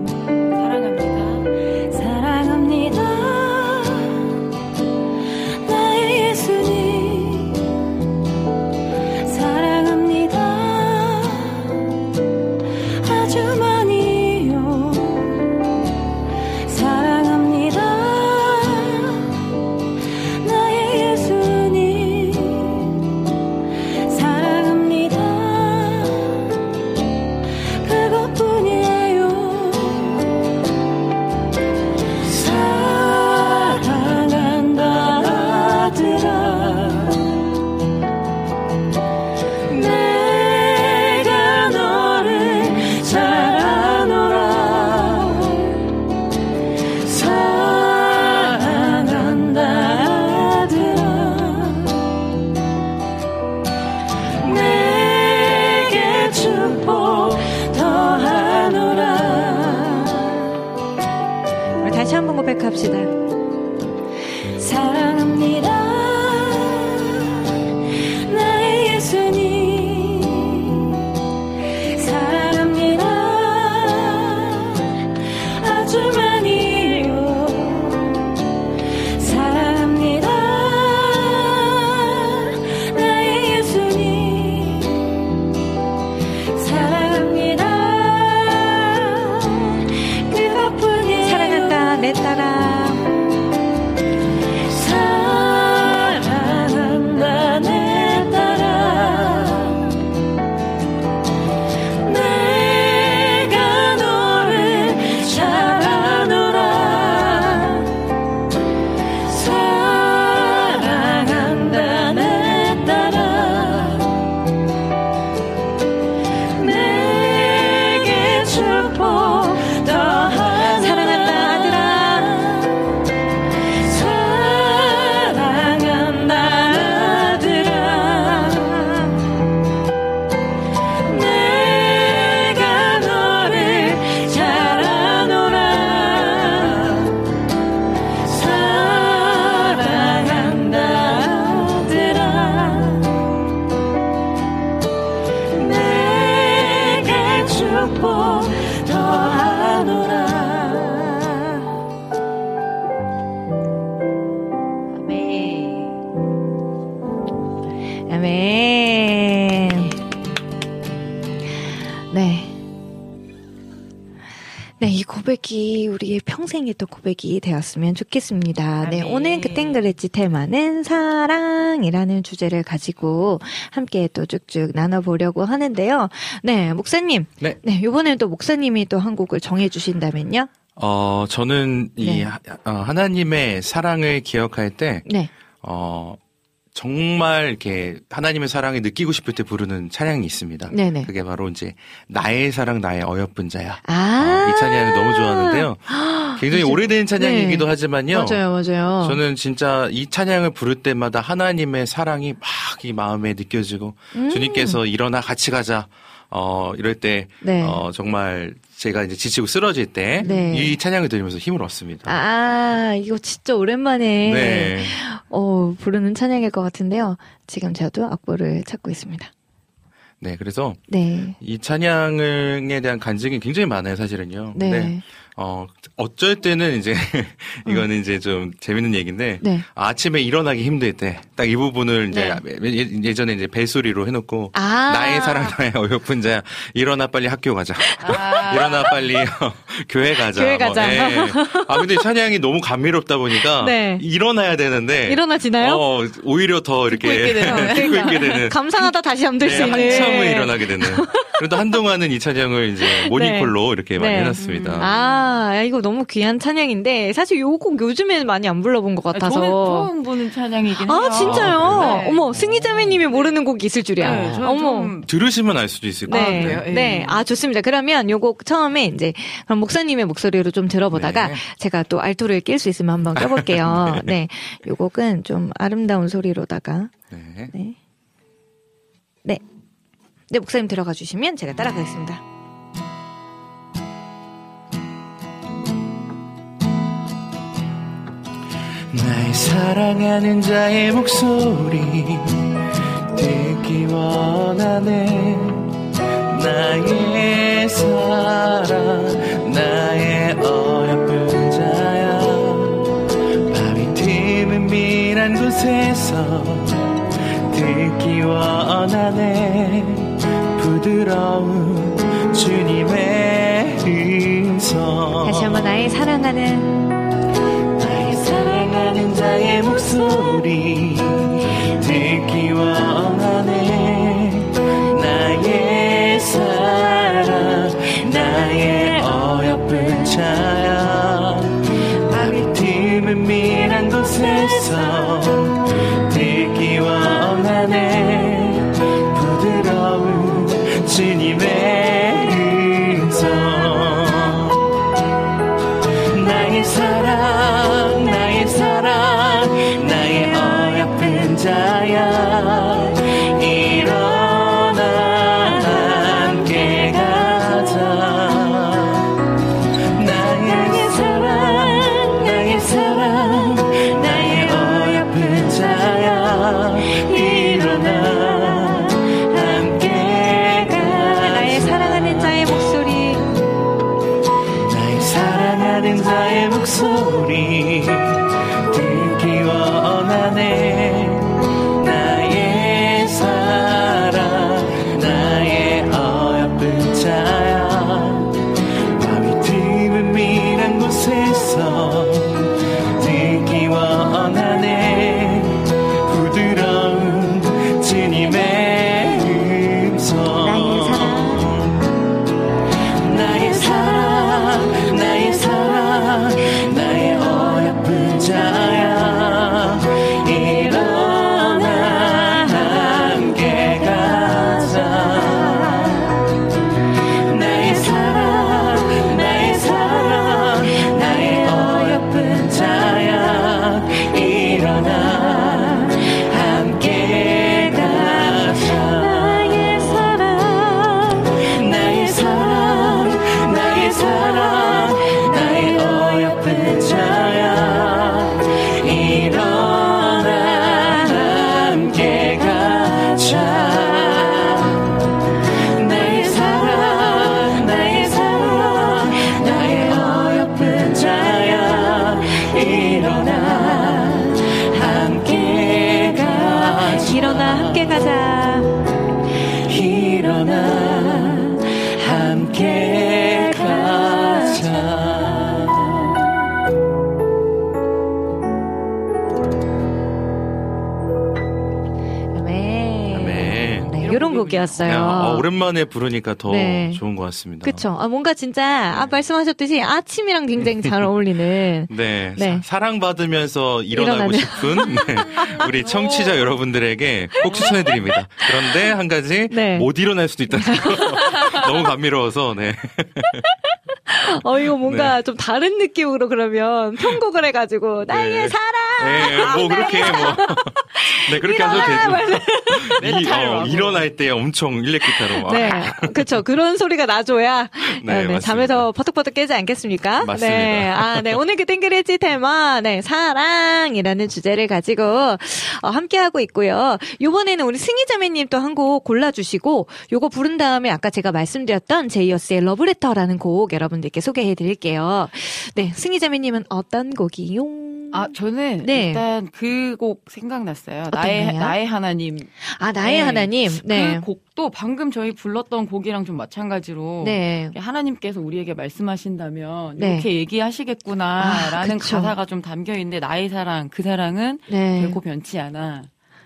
고백이 우리의 평생의 또 고백이 되었으면 좋겠습니다. 네, 오늘 그땐 그랬지 테마는 사랑이라는 주제를 가지고 함께 또 쭉쭉 나눠보려고 하는데요. 네, 목사님.
네.
네, 이번엔 또 목사님이 또 한 곡을 정해주신다면요?
어, 저는 이
네.
하- 어, 하나님의 사랑을 기억할 때,
네.
어, 정말 이렇게 하나님의 사랑을 느끼고 싶을 때 부르는 찬양이 있습니다.
네네.
그게 바로 이제 나의 사랑 나의 어여쁜 자야.
아.
이 찬양을 너무 좋아하는데요. 굉장히
이제-
오래된 찬양이기도
네.
하지만요.
맞아요, 맞아요.
저는 진짜 이 찬양을 부를 때마다 하나님의 사랑이 막 이 마음에 느껴지고
음.
주님께서 일어나 같이 가자. 어 이럴 때
네.
어, 정말 제가 이제 지치고 쓰러질 때이
네.
찬양을 들으면서 힘을 얻습니다.
아, 이거 진짜 오랜만에
네.
어, 부르는 찬양일 것 같은데요. 지금 저도 악보를 찾고 있습니다.
네, 그래서
네.
이 찬양에 대한 간증이 굉장히 많아요, 사실은요.
네.
어, 어쩔 때는 이제, 이거는 이제 좀 재밌는 얘기인데,
네.
아침에 일어나기 힘들 때, 딱 이 부분을 이제 예- 예전에 이제 벨소리로 해놓고,
아.
나의 사랑, 나의 어여쁜 자야, 일어나 빨리 학교 가자. 일어나 빨리 어, 교회 가자.
교회 가자.
예. 아, 근데 찬양이 너무 감미롭다 보니까,
네.
일어나야 되는데,
일어나지나요?
어, 오히려 더 이렇게,
있게.
듣고 있게 되는.
감상하다 다시 잠들 수
네,
있는.
한참을 일어나게 되는. 그래도 한동안은 이 찬양을 이제 모닝콜로 이렇게 많이
네.
해놨습니다.
아, 야, 이거 너무 귀한 찬양인데 사실 요 곡 요즘에는 많이 안 불러본 것 같아서.
저는 처음 보는 찬양이긴 해요.
아, 진짜요?
네.
어머, 승희자매님이 모르는 곡이 있을 줄이야.
네, 저는
어머.
좀
들으시면 알 수도 있을 것
네,
같아요.
예.
네. 아, 좋습니다. 그러면 요 곡 처음에 이제 그럼 목사님의 목소리로 좀 들어보다가
네.
제가 또 알토를 낄 수 있으면 한번 껴볼게요. 네. 요 곡은 좀 아름다운 소리로다가.
네.
네. 네. 네, 목사님 들어가 주시면 제가 따라가겠습니다.
나의 사랑하는 자의 목소리 듣기 원하네. 나의 사랑 나의 어여쁜 자야. 밤이 드문 미란 곳에서 듣기 원하네. 부드러운 주님의 음성.
다시 한번 나의 사랑하는
하는 자의 목소리 듣기 원하네 오랜만에 부르니까 더
네.
좋은 것 같습니다.
그쵸. 아, 뭔가 진짜, 아, 말씀하셨듯이 아침이랑 굉장히 잘 어울리는.
네.
네.
사, 랑받으면서 일어나고
일어나는.
싶은 네. 우리 청취자 여러분들에게 꼭 추천해드립니다. 그런데 한 가지
네.
못 일어날 수도 있다는 거 너무 감미로워서 네.
어, 이거 뭔가 좀 다른 느낌으로 그러면 편곡을 해가지고, 나의
네.
사랑!
네, 뭐 그렇게 뭐. 네, 그렇게 하셔도 되죠. 이, 어, 일어날 때 엄청 일렉 기타로. 막.
네, 그쵸. 그런 소리가 나줘야
네,
네, 네. 잠에서 퍼뜩퍼뜩 깨지 않겠습니까?
맞습니다.
네, 아, 네. 오늘 그 땡그레지 테마, 네, 사랑이라는 주제를 가지고 어, 함께 하고 있고요. 요번에는 우리 승희자매님 또 한 곡 골라주시고, 요거 부른 다음에 아까 제가 말씀드렸던 J-US의 러브레터라는 곡 여러분들께 소개해 드릴게요. 네, 승희자매님은 어떤 곡이요?
아, 저는
네.
일단 그 곡 생각났어요. 나의
거요?
나의 하나님.
아, 나의 하나님. 네.
그 곡도 방금 저희 불렀던 곡이랑 좀 마찬가지로
네.
하나님께서 우리에게 말씀하신다면
네.
이렇게 얘기하시겠구나라는
아.
가사가 좀 담겨 있는데 나의 사랑 그 사랑은
네.
결코 변치 않아.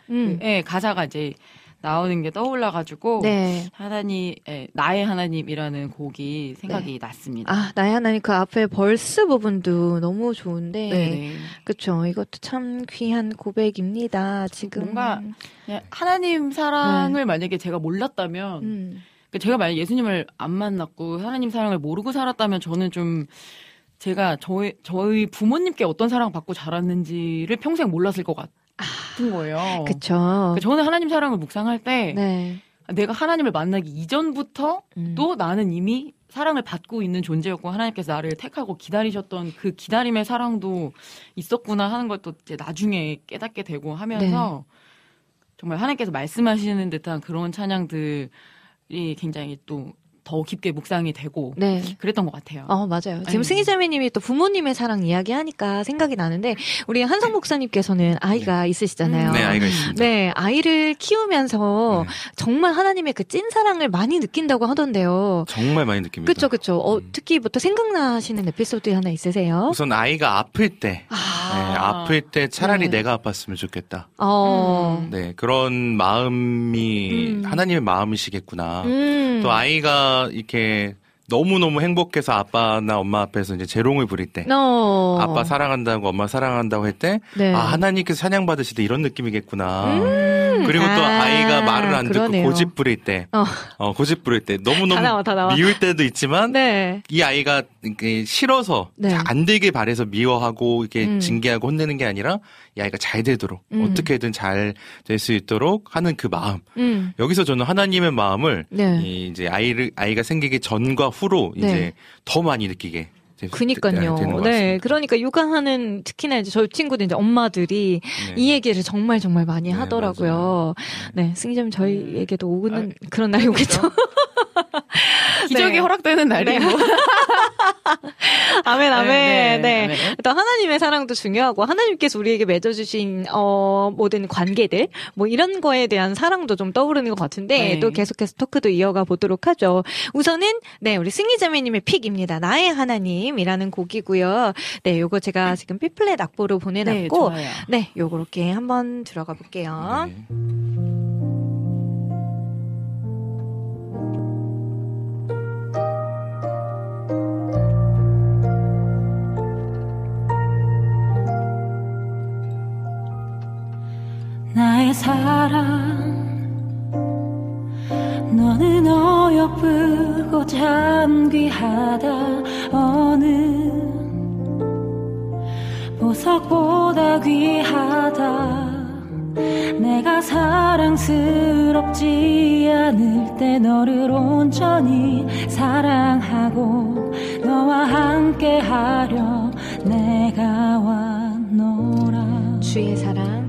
음.
예, 가사가 이제 나오는 게 떠올라가지고
네.
하나님, 예, 나의 하나님이라는 곡이 생각이 났습니다.
아, 나의 하나님 그 앞에 벌스 부분도 너무 좋은데.
네네.
그쵸. 이것도 참 귀한 고백입니다. 지금.
뭔가 하나님 사랑을 만약에 제가 몰랐다면
네. 음.
그러니까 제가 만약 예수님을 안 만났고 하나님 사랑을 모르고 살았다면 저는 좀 제가 저희 저희 부모님께 어떤 사랑 받고 자랐는지를 평생 몰랐을 것 같 은 거예요.
아, 그쵸.
그러니까 저는 하나님 사랑을 묵상할 때
네.
내가 하나님을 만나기 이전부터
음.
또 나는 이미 사랑을 받고 있는 존재였고 하나님께서 나를 택하고 기다리셨던 그 기다림의 사랑도 있었구나 하는 걸또 이제 나중에 깨닫게 되고 하면서
네.
정말 하나님께서 말씀하시는 듯한 그런 찬양들이 굉장히 또 더 깊게 묵상이 되고
네.
그랬던 것 같아요.
어, 맞아요. 지금
아유.
승희자매님이 또 부모님의 사랑 이야기하니까 생각이 나는데, 우리 한성 목사님께서는 아이가 있으시잖아요.
네, 아이가 있습니다.
네, 아이를 키우면서
네.
정말 하나님의 그 찐 사랑을 많이 느낀다고 하던데요.
정말 많이 느낍니다.
그쵸, 그쵸. 어, 특히 부터 생각나시는 에피소드 하나 있으세요?
우선 아이가 아플 때, 네, 아플 때 차라리
네.
내가 아팠으면 좋겠다.
어.
네, 그런 마음이
음.
하나님의 마음이시겠구나.
음.
또 아이가 이렇게 너무너무 행복해서 아빠나 엄마 앞에서 이제 재롱을 부릴 때.
어.
아빠 사랑한다고 엄마 사랑한다고 할 때,
네.
아, 하나님께서 받으실 때 이런 느낌이겠구나.
음.
그리고 또
아,
아이가 말을 안
그러네요.
듣고 고집 부릴 때,
어.
어, 고집 부릴 때 너무 너무
다 나와.
미울 때도 있지만,
네.
이 아이가 이렇게 싫어서
네.
잘안 되길 바래서 미워하고 이렇게
음.
징계하고 혼내는 게 아니라 이 아이가 잘 되도록
음.
어떻게든 잘 될 수 있도록 하는 그 마음.
음.
여기서 저는 하나님의 마음을
네.
이 이제 아이를 아이가 생기기 전과 후로
네.
이제 더 많이 느끼게 되-
그니까요.
것
네. 그러니까 육아하는 특히나 이제 저희 친구들 이제 엄마들이
네.
이 얘기를 정말 정말 많이
네,
하더라고요. 네. 승희점 저희에게도 오는 그런 날이 오겠죠.
기적이
네.
허락되는 날이
네.
뭐.
아멘, 아멘.
네,
네.
네.
일단 하나님의 사랑도 중요하고 하나님께서 우리에게 맺어주신 어 모든 관계들 뭐 이런 거에 대한 사랑도 좀 떠오르는 것 같은데
네.
또 계속해서 토크도 이어가 보도록 하죠. 우선은 네 우리 승희자매님의 픽입니다. 나의 하나님이라는 곡이고요. 네, 요거 제가 지금 B플랫 악보로
네,
보내놨고
좋아요.
네, 요렇게 한번 들어가 볼게요.
나의 사랑. 너는 어여쁘고 잠귀하다. 어느 보석보다 귀하다. 내가 사랑스럽지 않을 때 너를 온전히 사랑하고 너와 함께 하려 내가 왔노라.
주의 사랑.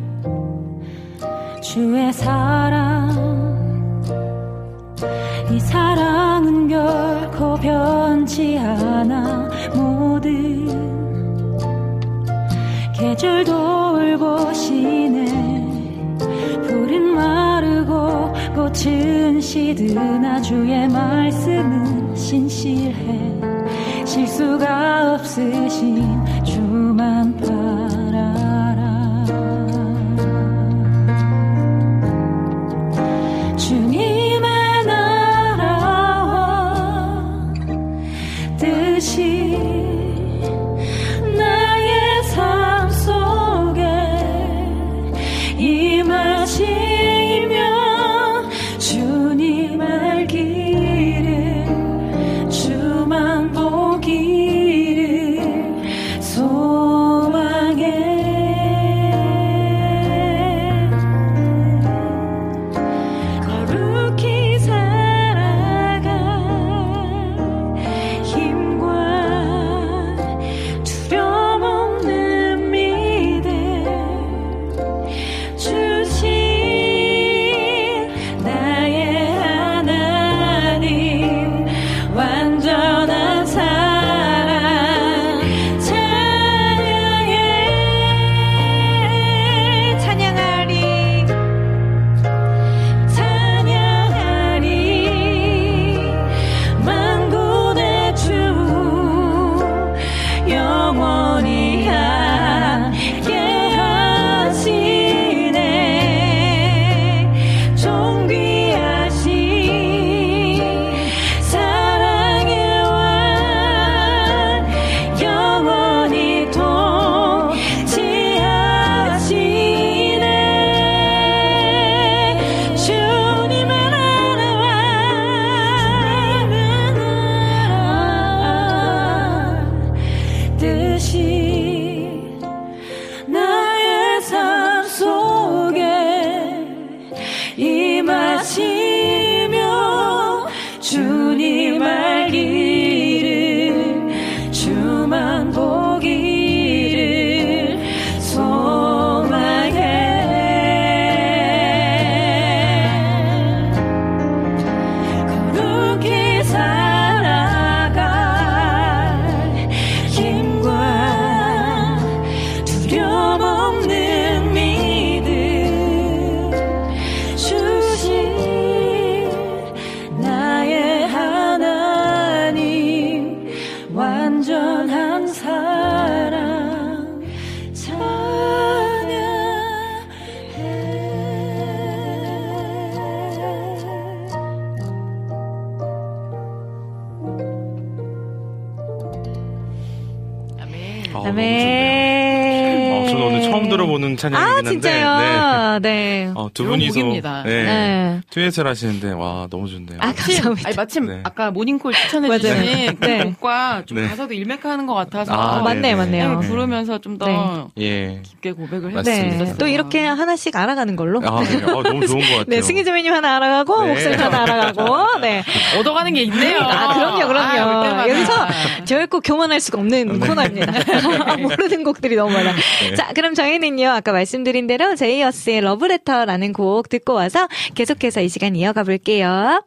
주의 사랑. 이 사랑은 결코 변치 않아. 모든 계절 돌보시네. 푸른 꽃은 시드나 주의 말씀은 신실해. 실수가 없으신 주만 바 두
분이서
곡입니다.
네.
네.
듀엣을 하시는데 와 너무 좋네요.
아, 감사합니다.
아니, 마침
네.
아까 모닝콜 추천해주신. 그
네.
곡과 좀
네.
가사도 일맥하는 것 같아서
아,
맞네요, 맞네요.
네, 부르면서 좀더
네.
예.
깊게 고백을
맞습니다.
네. 또 이렇게 하나씩 알아가는 걸로.
아, 네. 어, 너무 좋은 것 같아요.
네, 승희주매님 하나 알아가고,
네.
목소리 하나 알아가고, 네.
얻어가는 게 있네요.
아, 그럼요, 그럼요.
아.
여기서 저희 꼭 교만할 수가 없는 코너입니다. 모르는 곡들이 너무 많아.
네.
자, 그럼 저희는요, 아까 말씀드린 대로 제이어스의 러브레터라는 곡 듣고 와서 계속해서 이 시간 이어가 볼게요.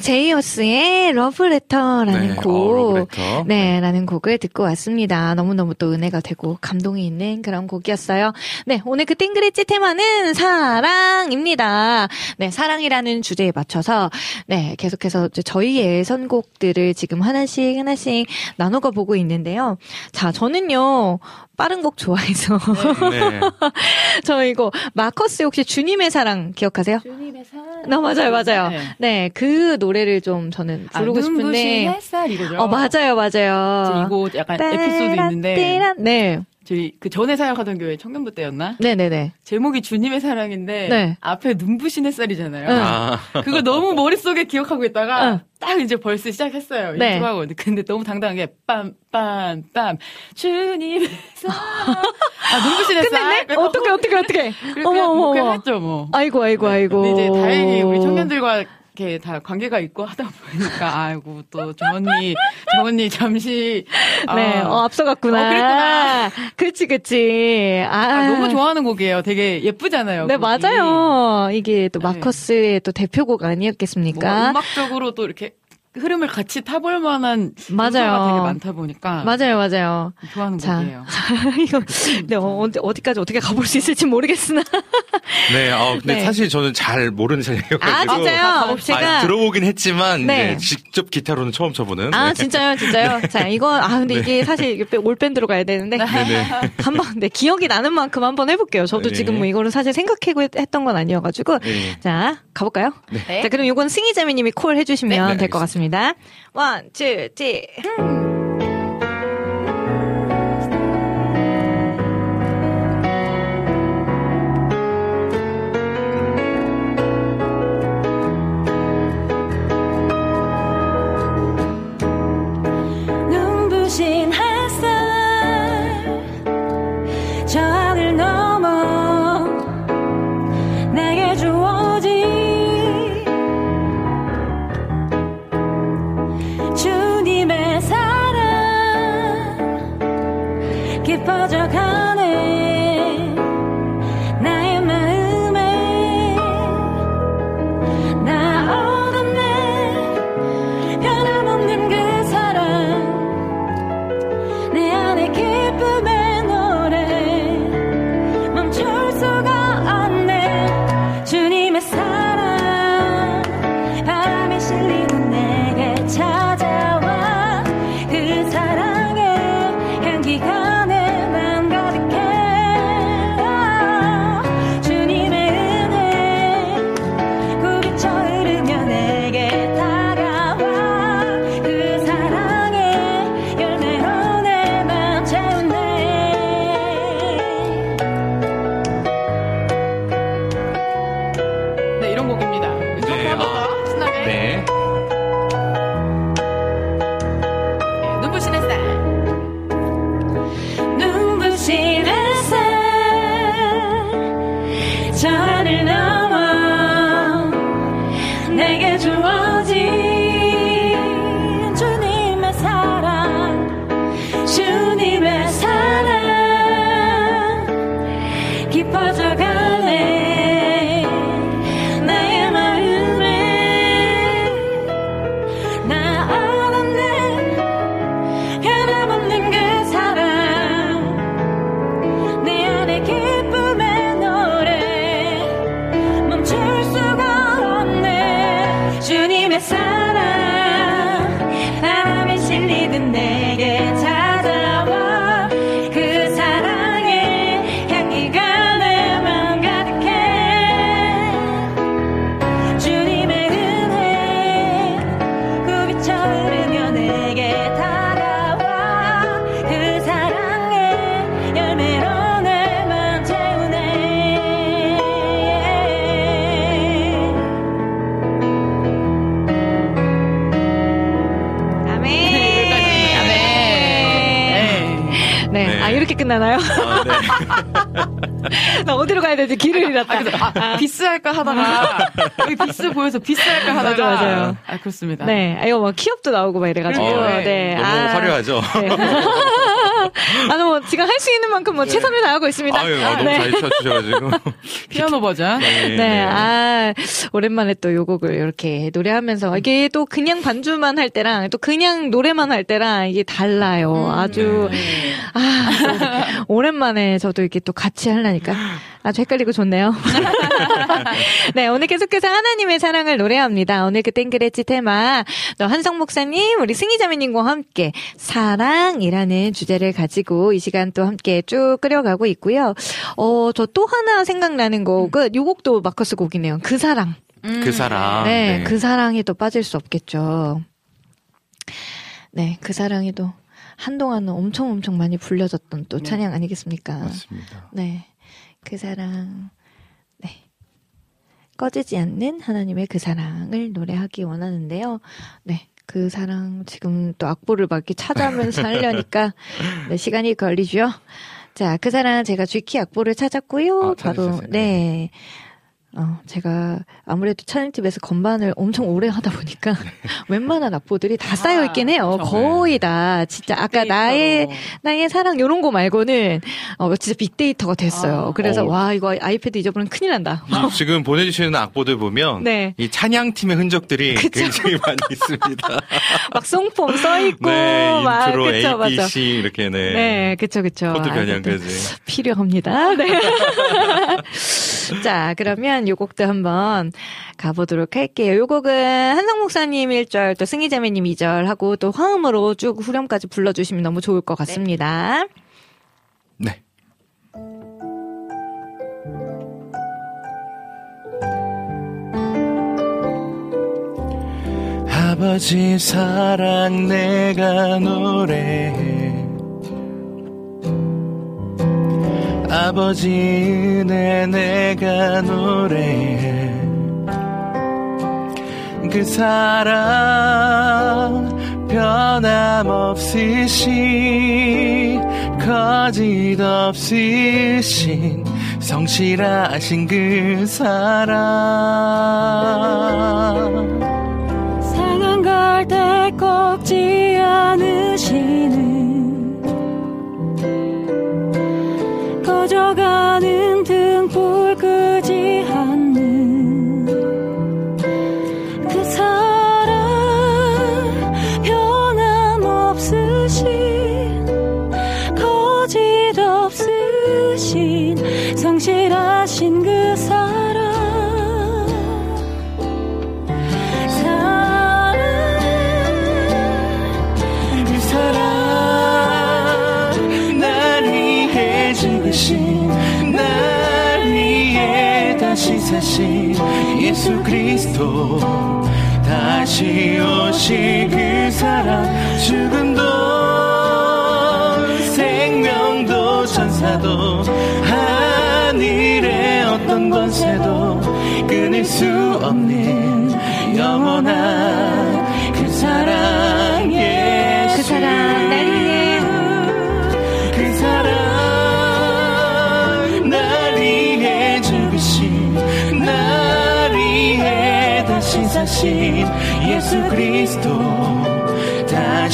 네, 제이어스의 러브레터라는
네,
곡.
어, 러브레터.
네, 라는 곡을 듣고 왔습니다. 너무너무 또 은혜가 되고 감동이 있는 그런 곡이었어요. 네, 오늘 그 땡그레찌 테마는 사랑입니다. 네, 사랑이라는 주제에 맞춰서, 네, 계속해서 이제 저희의 선곡들을 지금 하나씩 하나씩 나눠가 보고 있는데요. 자, 저는요, 빠른 곡 좋아해서.
네.
저 이거, 마커스 혹시 주님의 사랑 기억하세요?
주님의 사랑.
어, 맞아요, 맞아요.
네.
네, 그 노래를 좀 저는
아,
부르고
눈부신
싶은데.
햇살 이거죠.
어, 맞아요, 맞아요.
이거 약간 에피소드 있는데
네.
저희 그 전에 사역하던 교회 청년부 때였나?
네네네.
제목이 주님의 사랑인데
네.
앞에 눈부신 햇살이잖아요.
응.
아.
그거 너무 머릿속에 기억하고 있다가 딱 이제 벌써 시작했어요.
네.
연습하고. 근데 너무 당당하게 빰빰빰 주님의 사랑 아 눈부신 햇살
끝냈네? 어떻게, 어떻게, 어떻게.
그렇게
어머, 어머,
그렇게
어머.
했죠 뭐.
아이고, 아이고, 아이고.
근데 이제 다행히 우리 청년들과 이렇게 다 관계가 있고 하다 보니까 아이고 또저 언니 저 언니 잠시 아,
네, 어, 앞서갔구나.
어, 그랬구나.
그치, 그치. 아,
아, 너무 좋아하는 곡이에요. 되게 예쁘잖아요.
네,
곡이.
맞아요. 이게 또 마커스의 또 대표곡 아니었겠습니까?
음악적으로 또 이렇게 흐름을 같이 타볼 만한
맞아요.
되게 많다 보니까
맞아요, 맞아요.
좋아하는
자,
곡이에요.
이거, 네, 어, 어디- 어디까지 어떻게 가볼 수 있을지 모르겠으나.
네, 어, 근데
네.
사실 저는 잘 모르는 찬양이어가지고.
아, 진짜요? 제가-
아, 들어보긴 했지만,
네.
네, 직접 기타로는 처음 쳐보는.
아,
네.
진짜요, 진짜요? 자, 이거, 아, 근데 이게 사실 이게 all 밴드로 가야 되는데. 한번, 네, 기억이 나는 만큼 한번 해볼게요. 저도
네.
지금 뭐 이거를 사실 생각하고 했- 했던 건 아니어가지고.
네.
자, 가볼까요?
네.
자, 그럼 이건 승희자매님이 콜 해주시면
네.
될것 같습니다. one, two, three.
눈 사랑
가야 되지? 길을 잃었다.
아, 그래서 아, 비스 할까 하다가 여기 비스 보여서 비스 할까 하다가
맞아, 맞아요.
아 그렇습니다.
네. 아, 이거 막 키업도 나오고 막 이래가지고.
어,
네.
너무
아.
화려하죠?
네. 아, 뭐, 지금 할 수 있는 만큼 뭐 최선을 다하고 있습니다.
아유, 아, 너무
네.
잘 쳐주셔가지고.
피아노 버전.
네.
네, 아, 오랜만에 또 요 곡을 이렇게 노래하면서, 이게 또 그냥 반주만 할 때랑, 또 그냥 노래만 할 때랑 이게 달라요. 아주, 아, 또 오랜만에 저도 이렇게 또 같이 하려니까 아주 헷갈리고 좋네요. 네, 오늘 계속해서 하나님의 사랑을 노래합니다. 오늘 그 땡그레치 테마, 또 한성 목사님, 우리 승희 자매님과 함께 사랑이라는 주제를 가지고 이 시간 또 함께 쭉 끌어가고 있고요. 어, 저 또 하나 생각나는 곡은 요 곡도 마커스 곡이네요. 그 사랑.
그 사람.
네,
네.
그 사랑이 또 빠질 수 없겠죠. 네, 그 사랑이 또 한동안은 엄청 엄청 많이 불려졌던 또 찬양 아니겠습니까?
맞습니다.
네. 그 사랑, 네. 꺼지지 않는 하나님의 그 사랑을 노래하기 원하는데요. 네. 그 사랑, 지금 또 악보를 막 이렇게 찾아면서 하려니까, 네, 시간이 걸리죠. 자, 그 사랑 제가 쥐키 악보를 찾았고요. 바로,
찾으셨어요?
네. 어, 제가 아무래도 찬양집에서 건반을 엄청 오래 하다 보니까 웬만한 악보들이 다 쌓여 있긴 해요. 거의 다 진짜 아까 나의 나의 사랑 요런 거 말고는 어 진짜 빅데이터가 됐어요. 그래서
어.
와 이거 아이패드 잊어버리면 큰일 난다.
지금 보내주시는 악보들 보면
네.
이 찬양 팀의 흔적들이 굉장히 많이 있습니다.
막 song form 써 있고
네,
막
인트로
그쵸
A, B,
맞아.
C 이렇게 네.
네, 그쵸, 그쵸.
코드
아,
변형까지.
필요합니다. 네. 자, 그러면 요 곡도 한번 가보도록 할게요. 요 곡은 한성 목사님 1절, 또 승희자매님 2절 하고 또 화음으로 쭉 후렴까지 불러주시면 너무 좋을 것 같습니다.
네. 아버지 사랑 내가 노래해 아버지 은혜 내가 노래해. 그 사랑 변함없으신 거짓 없으신 성실하신 그 사랑.
상한 갈때 꺾지 않으시는 꺼져가는 등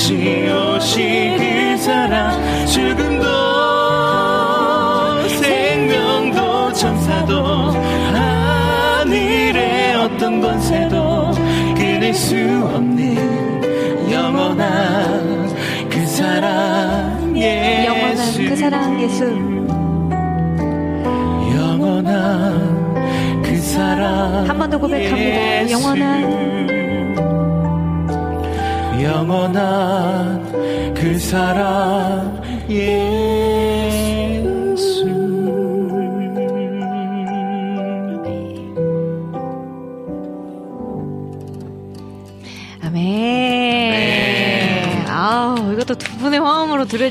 다시 오실 그 사랑. 죽음도 생명도 천사도 하늘의 어떤 권세도 끊을 수 없는 영원한 그 사랑 예수. 영원한 그 사랑 예수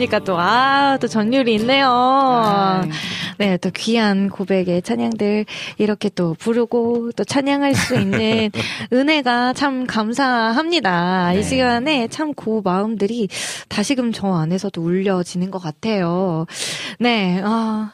들으니까 또, 아, 또 전율이 있네요. 네, 또 귀한 고백의 찬양들 이렇게 또 부르고 또 찬양할 수 있는 은혜가 참 감사합니다. 이 시간에 참그 마음들이 다시금 저 안에서도 울려지는 것 같아요. 네, 어,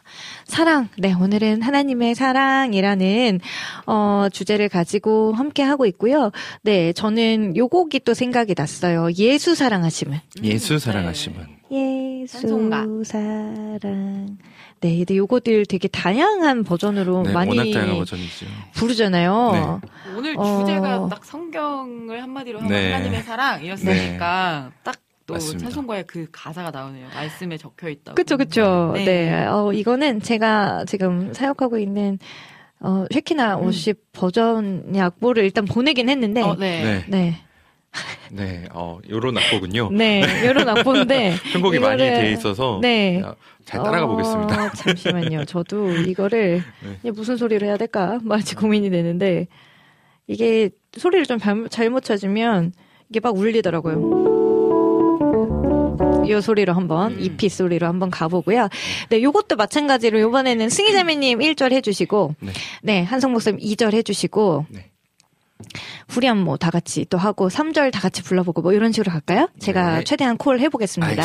사랑. 네, 오늘은 하나님의 사랑이라는, 어, 주제를 가지고 함께 하고 있고요. 네, 저는 요 곡이 또 생각이 났어요. 예수 사랑하심은.
예수 사랑하심은
예수
찬송가.
사랑. 네, 근데 요거들 되게 다양한 버전으로
네,
많이
워낙 다양한 버전이죠.
부르잖아요.
오늘
어.
주제가 딱 성경을 한마디로 하면
네.
하나님의 사랑이었으니까 딱 또
맞습니다.
찬송가에 그 가사가 나오네요. 말씀에 적혀 있다고.
그쵸, 그쵸.
네.
네. 어, 이거는 제가 지금 사역하고 있는, 어, 쉐키나 50 버전의 악보를 일단 보내긴 했는데.
음. 어, 네.
네.
네.
네, 어, 요런 악보군요.
네, 요런 악보인데.
편곡이 많이
이거를-
돼 있어서
네.
잘 따라가 보겠습니다.
어, 잠시만요. 저도 이거를
네.
무슨 소리를 해야 될까? 마치 고민이 되는데 이게 소리를 좀 잘못, 찾으면 이게 막 울리더라고요. 요 소리로 한번, 음. EP 소리로 한번 가보고요. 네, 요것도 마찬가지로 요번에는 승희자매님 1절 해주시고, 네, 네 한성 목사님 2절 해주시고, 네. 후렴 뭐 다 같이 또 하고 3절 다 같이 불러보고 뭐 이런 식으로 갈까요? 제가 네. 최대한 콜 해보겠습니다.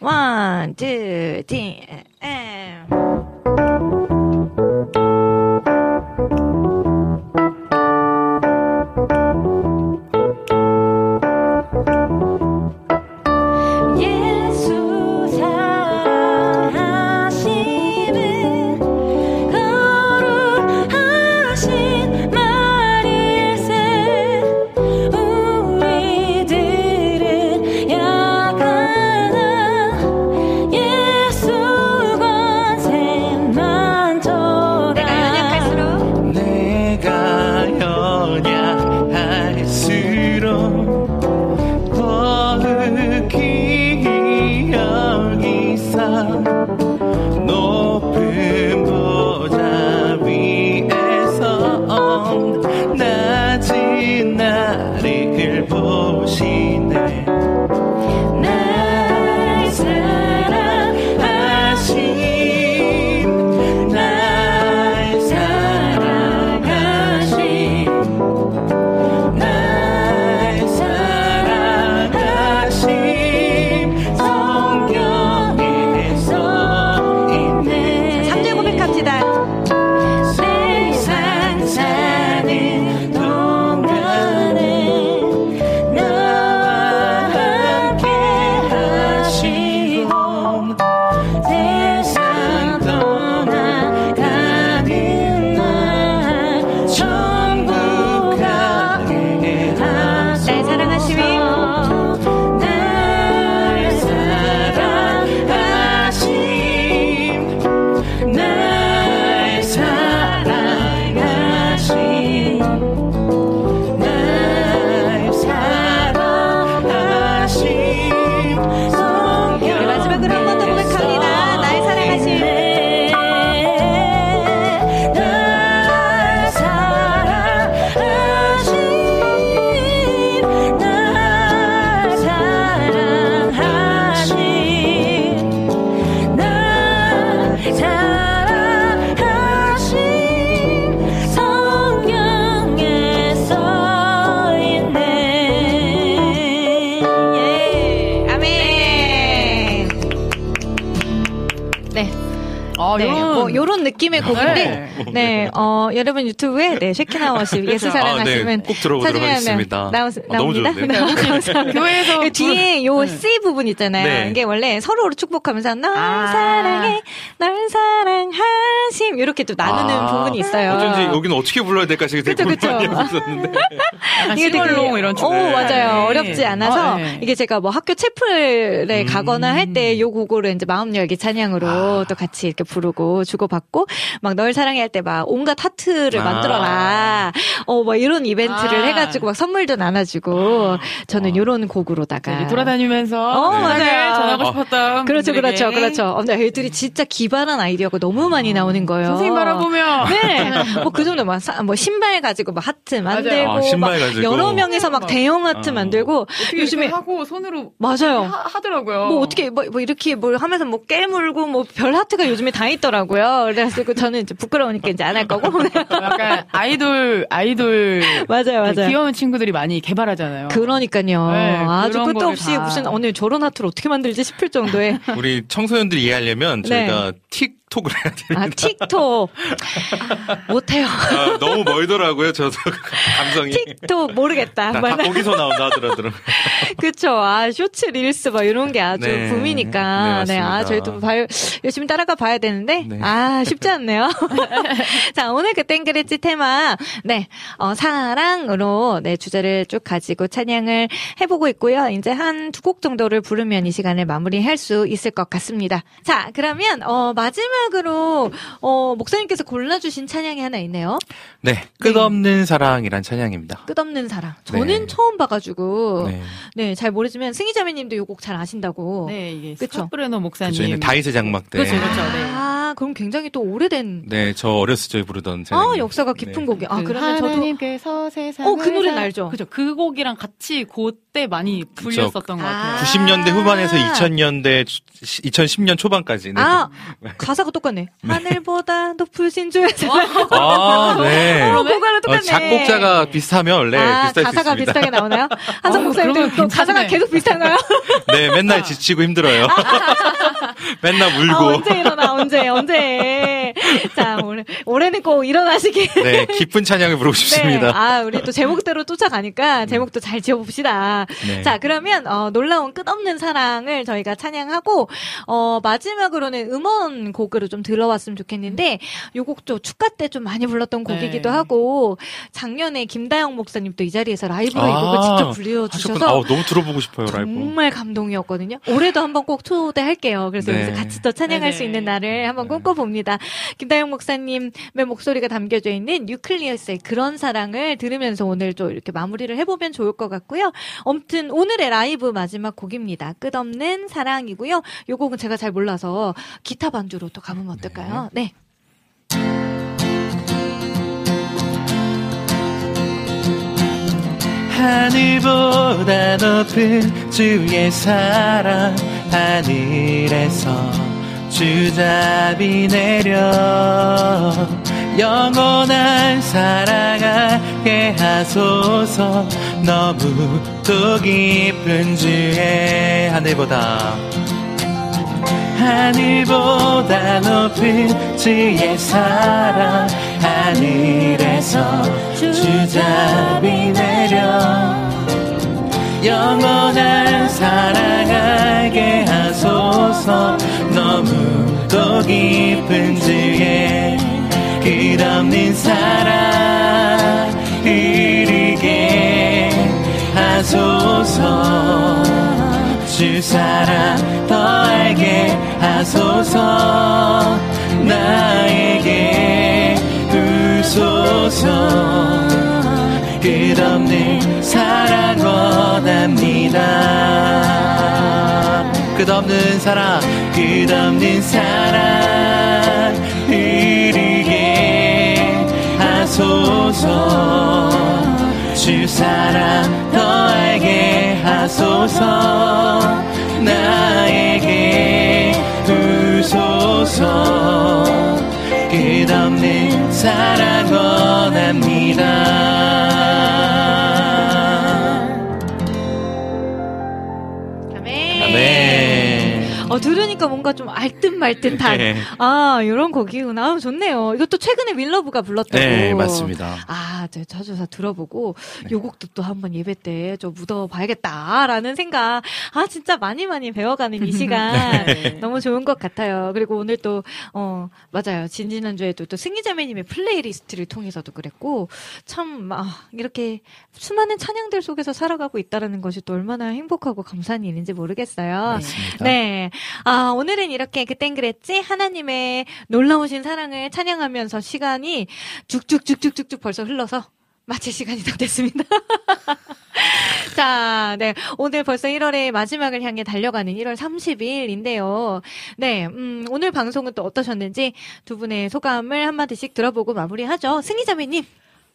one, two, three, 에. 네, 쉐키나워 씨, 예수 사랑하시면. 아, 네,
꼭 들어보도록 하겠습니다.
나오, 아, 나옵니다. 네, 교회에서. 그 뒤에 요 C 부분 있잖아요. 네. 이게 원래 서로를 축복하면서, 널 아. 사랑해, 널 사랑하심, 이렇게 또 나누는 아. 부분이 있어요.
어쩐지 여기는 어떻게 불러야 될까 되게 그쵸. 많이
이게 되게, 이런 쪽.
오, 맞아요. 어렵지 않아서, 어, 네. 이게 제가 뭐 학교 채플에 음. 가거나 할 때 요 곡을 이제 마음 열기 찬양으로 아. 또 같이 이렇게 부르고 주고받고, 막 널 사랑해 할 때 막 온갖 하 트를 아. 만들어라. 어, 뭐 이런 이벤트를 아. 해가지고 막 선물도 나눠주고 저는 이런 어. 곡으로다가
네, 돌아다니면서 어, 맞아요. 전하고 싶었던
그렇죠, 그렇죠, 그렇죠. 어, 네, 애들이 진짜 기발한 아이디어가 너무 많이 나오는 거예요.
선생님 바라보며
네, 뭐 그 정도 막뭐 신발 가지고 막 하트 만들고 아, 신발 가지고. 여러 명에서 막 대형 하트 어. 만들고
요즘에 하고 손으로
맞아요
하, 더라고요뭐
어떻게 뭐, 뭐 이렇게 뭘 하면서 뭐 깨물고 뭐 별 하트가 요즘에 다 있더라고요. 그래가지고 저는 이제 부끄러우니까 이제 안 할 거고.
약간 아이돌 아이돌
맞아요, 맞아요.
귀여운 친구들이 많이 개발하잖아요.
그러니까요. 네, 아주 끝도 없이 다. 무슨 오늘 저런 하트를 어떻게 만들지 싶을 정도의.
우리 청소년들이 이해하려면 저희가 네. 틱 틱톡을 해야 됩니다.
아, 틱톡. 못해요.
아, 너무 멀더라고요, 저도 감성이.
틱톡 모르겠다.
다, 다 거기서 나온다 하더라고요.
그쵸. 아, 쇼츠, 릴스 막 이런 게 아주 네. 붐이니까. 네, 네, 아, 저희도 봐요. 열심히 따라가 봐야 되는데. 네. 아, 쉽지 않네요. 자, 오늘 그 땡그레지 테마. 네, 어, 사랑으로 네, 주제를 쭉 가지고 찬양을 해보고 있고요. 이제 한 두 곡 정도를 부르면 이 시간을 마무리할 수 있을 것 같습니다. 자, 그러면, 어, 마지막 마지막으로 어, 목사님께서 골라주신 찬양이 하나 있네요.
네, 끝없는 네. 사랑이란 찬양입니다.
끝없는 사랑. 저는 네. 처음 봐가지고 네. 네. 잘 모르지만 승희자매님도 이 곡 잘 아신다고.
네, 이게 그쵸? 브레너 목사님.
그쵸, 다이스 장막 때.
그렇죠, 그렇죠. 네.
아, 아, 그럼 굉장히 또 오래된.
네, 저 어렸을 적에 부르던.
아, 역사가 깊은 네. 곡이. 아, 그 그러면 저도.
하나님께서 세상.
어, 그 노래는 알죠?
그죠. 그 곡이랑 같이 그때 많이 불렸었던 그쵸. 것 같아요.
90년대 후반에서 2000년대, 2010년 초반까지.
네. 아, 가사가 똑같네. 네. 하늘보다 높으 신 주에서.
아, 네.
어, 그거랑 똑같네. 어,
작곡자가 비슷하면 원래 아, 비슷할
가사가 비슷하게 나오나요? 한성 어, 목사님도 가사가 계속 비슷한가요?
네, 맨날 지치고 힘들어요. 맨날 울고. 아,
언제 일어나, 언제, 언제. 자, 올해, 올해는 꼭 일어나시길.
네, 깊은 찬양을 부르고 싶습니다. 네,
아, 우리 또 제목대로 쫓아가니까 제목도 잘 지어봅시다. 네. 자, 그러면, 어, 놀라운 끝없는 사랑을 저희가 찬양하고, 어, 마지막으로는 음원 곡 으로 좀 들어왔으면 좋겠는데, 요 곡도 축가 때 좀 많이 불렀던 곡이기도 네. 하고, 작년에 김다영 목사님 또 이 자리에서 라이브로 아, 이 곡을 직접 불려주셔서. 아,
너무 들어보고 싶어요, 라이브.
정말 감동이었거든요. 올해도 한번 꼭 초대할게요. 그래서 네. 같이 또 찬양할 네네. 수 있는 날을 한번 네. 꿈꿔봅니다. 김다영 목사님의 목소리가 담겨져 있는 뉴클리어스의 그런 사랑을 들으면서 오늘 좀 이렇게 마무리를 해보면 좋을 것 같고요. 아무튼 오늘의 라이브 마지막 곡입니다. 끝없는 사랑이고요. 요 곡은 제가 잘 몰라서 기타 반주로 또 가보면 어떨까요? 네.
하늘보다 높은 주의 사랑 하늘에서 주잡이 내려 영원한 사랑하게 하소서 너무 또 깊은 주의 하늘보다 하늘보다 높은 주의 사랑. 하늘에서 주잡이 내려. 영원한 사랑하게 하소서. 너무도 깊은 주의 끝없는 사랑 이르게 하소서 주 사랑 더 알게 하소서. 나에게 주소서. 끝없는 사랑 원합니다. 끝없는 사랑 끝없는 사랑. 이르게 하소서. 주 사랑 더 알게 하소서 나에게 주소서 끝없는 사랑 원합니다.
어, 들으니까 뭔가 좀 알듯 말듯 한. 네. 아, 이런 곡이구나. 아, 좋네요. 이것도 최근에 WELOVE가 불렀다고.
네, 맞습니다.
아, 제가 자주 다 들어보고, 네. 요 곡도 또 한번 예배 때 좀 불러봐야겠다라는 생각. 아, 진짜 많이 많이 배워가는 이 시간. 네. 너무 좋은 것 같아요. 그리고 오늘 또, 어, 맞아요. 지지난주에도 또 승희자매님의 플레이리스트를 통해서도 그랬고, 참, 아, 이렇게 수많은 찬양들 속에서 살아가고 있다라는 것이 또 얼마나 행복하고 감사한 일인지 모르겠어요.
맞습니다.
네. 아, 오늘은 이렇게 그땐 그랬지? 하나님의 놀라우신 사랑을 찬양하면서 시간이 쭉쭉쭉쭉쭉쭉 벌써 흘러서 마칠 시간이 다 됐습니다. 자, 네. 오늘 벌써 1월의 마지막을 향해 달려가는 1월 30일인데요. 네. 음, 오늘 방송은 또 어떠셨는지 두 분의 소감을 한마디씩 들어보고 마무리하죠. 승희자매님.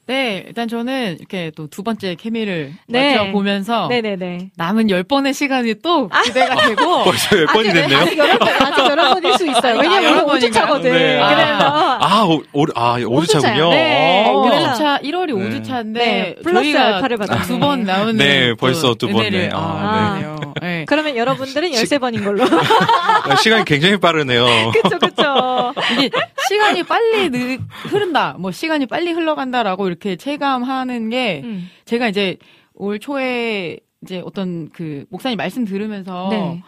네, 일단 저는 이렇게 또 두 번째 케미를 네. 맞춰보면서
네네네.
남은 열 번의 시간이 또 기대가 아. 되고
벌써 열 번이 됐네요.
아직 여러 번, 아직 여러 번일 수 있어요. 왜냐면 오늘 5주차거든. 네. 그래서
아, 오, 오, 아, 5주차군요.
네. 어. 5주차, 1월이 5주차인데
네. 플러스 알파를 받아
두번 나오는
네, 벌써 두 번네. 아,
아. 네. 그러면 여러분들은 13번인 걸로.
아, 시간이 굉장히 빠르네요.
그쵸, 그쵸.
이게 시간이 빨리 느, 흐른다, 뭐 시간이 빨리 흘러간다라고 이렇게 체감하는 게 음. 제가 이제 올 초에 이제 어떤 그 목사님 말씀 들으면서 네.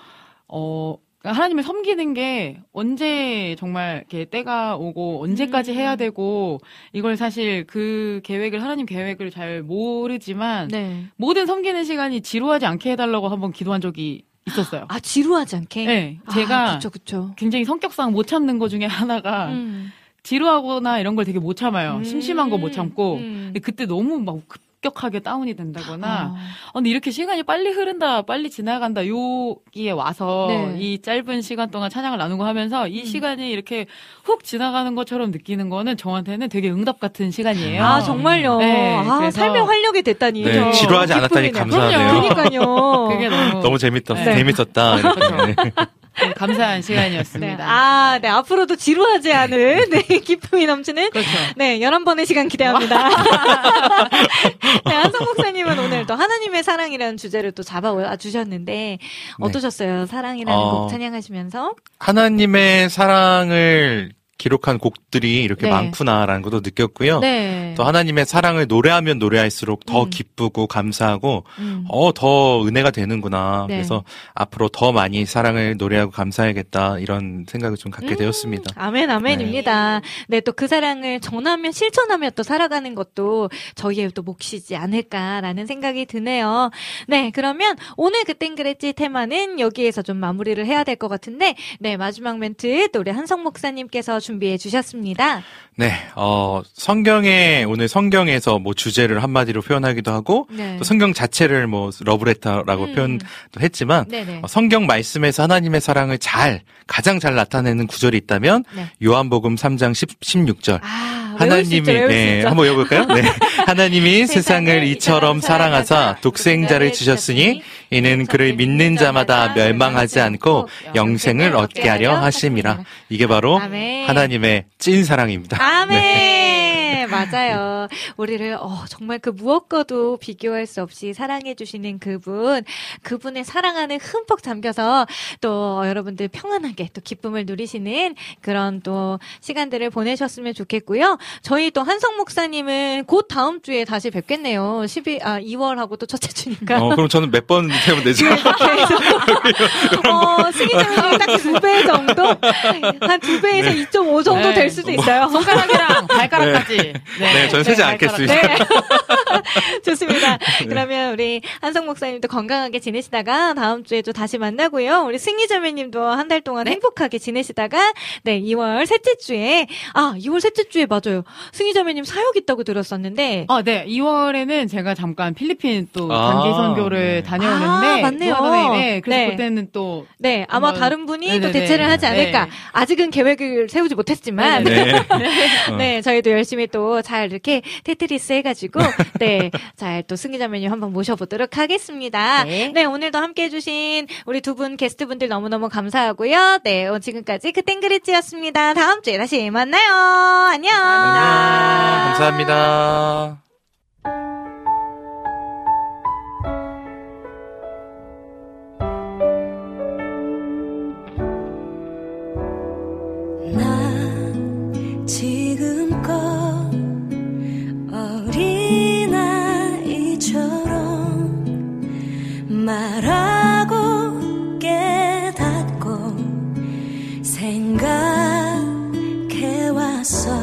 어 그러니까 하나님을 섬기는 게 언제 정말 이렇게 때가 오고 언제까지 해야 음. 되고 이걸 사실 그 계획을 하나님 계획을 잘 모르지만 네. 모든 섬기는 시간이 지루하지 않게 해달라고 한번 기도한 적이 있었어요.
아 지루하지 않게?
네, 제가
아, 그쵸, 그쵸.
굉장히 성격상 못 참는 것 중에 하나가 음. 지루하거나 이런 걸 되게 못 참아요. 음. 심심한 거 못 참고. 음. 근데 그때 너무 막 급, 급격하게 다운이 된다거나 아. 어, 근데 이렇게 시간이 빨리 흐른다, 빨리 지나간다 여기에 와서 네. 이 짧은 시간 동안 찬양을 나누고 하면서 이 음. 시간이 이렇게 훅 지나가는 것처럼 느끼는 거는 저한테는 되게 응답 같은 시간이에요.
아 정말요. 네, 아, 삶의 활력이 됐다니.
네, 지루하지 않았다니 감사하네요.
그러니까요.
그게 너무 너무 재밌다. 네. 재밌었다.
네, 감사한 시간이었습니다.
네. 아, 네. 앞으로도 지루하지 않은, 네. 기쁨이 넘치는. 그렇죠. 네. 11번의 시간 기대합니다. 네. 한성 목사님은 오늘 또 하나님의 사랑이라는 주제를 또 잡아 주셨는데, 네. 어떠셨어요? 사랑이라는 어, 곡 찬양하시면서?
하나님의 사랑을 기록한 곡들이 이렇게 네. 많구나라는 것도 느꼈고요. 네. 또 하나님의 사랑을 노래하면 노래할수록 더 음. 기쁘고 감사하고 음. 어더 은혜가 되는구나. 네. 그래서 앞으로 더 많이 사랑을 노래하고 감사해야겠다 이런 생각을 좀 갖게 음. 되었습니다.
아멘 아멘입니다. 네 또 그 사랑을 전하면 실천하며 또 살아가는 것도 저희의 또 몫이지 않을까라는 생각이 드네요. 네 그러면 오늘 그땐 그랬지 테마는 여기에서 좀 마무리를 해야 될 것 같은데 네 마지막 멘트 또 우리 한성 목사님께서 준비해 주셨습니다.
네, 어, 성경에, 오늘 성경에서 뭐 주제를 한마디로 표현하기도 하고, 네. 또 성경 자체를 뭐 러브레터라고 음. 표현도 했지만, 어, 성경 말씀에서 하나님의 사랑을 잘, 가장 잘 나타내는 구절이 있다면, 네. 요한복음 3장 10, 16절. 아, 하나님이, 네, 한번 외워볼까요? 네. 하나님이 세상을 이처럼 사랑하사 독생자를 주셨으니, 이는 그를 믿는 자마다 멸망하지 않고 영생을 얻게 하려 하심이라. 이게 바로 하나님의 찐 사랑입니다.
아멘. 네. 맞아요. 우리를 어, 정말 그 무엇과도 비교할 수 없이 사랑해 주시는 그분, 그분의 사랑 안에 흠뻑 잠겨서 또 여러분들 평안하게 또 기쁨을 누리시는 그런 또 시간들을 보내셨으면 좋겠고요. 저희 또 한성 목사님은 곧 다음 주에 다시 뵙겠네요. 12, 아, 2월하고 또 첫째 주니까.
어, 그럼 저는 몇 번 되면 되죠?
어, 승희장님 딱두 배 정도? 한 두 배에서 네. 2.5 정도 네. 될 수도 있어요.
손가락이랑 발가락까지.
네, 네 저는 세지 네, 않겠습니다. 네.
좋습니다. 그러면 우리 한성 목사님도 건강하게 지내시다가 다음 주에 또 다시 만나고요. 우리 승희 자매님도 한 달 동안 네? 행복하게 지내시다가 네 2월 셋째 주에 아 2월 셋째 주에 맞아요. 승희 자매님 사역 있다고 들었었는데
아 네 2월에는 제가 잠깐 필리핀 또 아, 단기 선교를 네. 다녀오는데 아,
맞네요.
네, 그래서 네. 그때는 또
네 아마 다른 분이 네네네. 또 대체를 하지 않을까. 네. 아직은 계획을 세우지 못했지만 네, 네 저희도 열심히 또잘 이렇게 테트리스 해가지고 네 잘 또 승기자매님 한번 모셔보도록 하겠습니다. 네. 네, 오늘도 함께 해주신 우리 두 분 게스트분들 너무너무 감사하고요. 네, 어, 지금까지 그땐 그랬지였습니다. 다음 주에 다시 만나요. 안녕.
안녕. 감사합니다.
말하 생각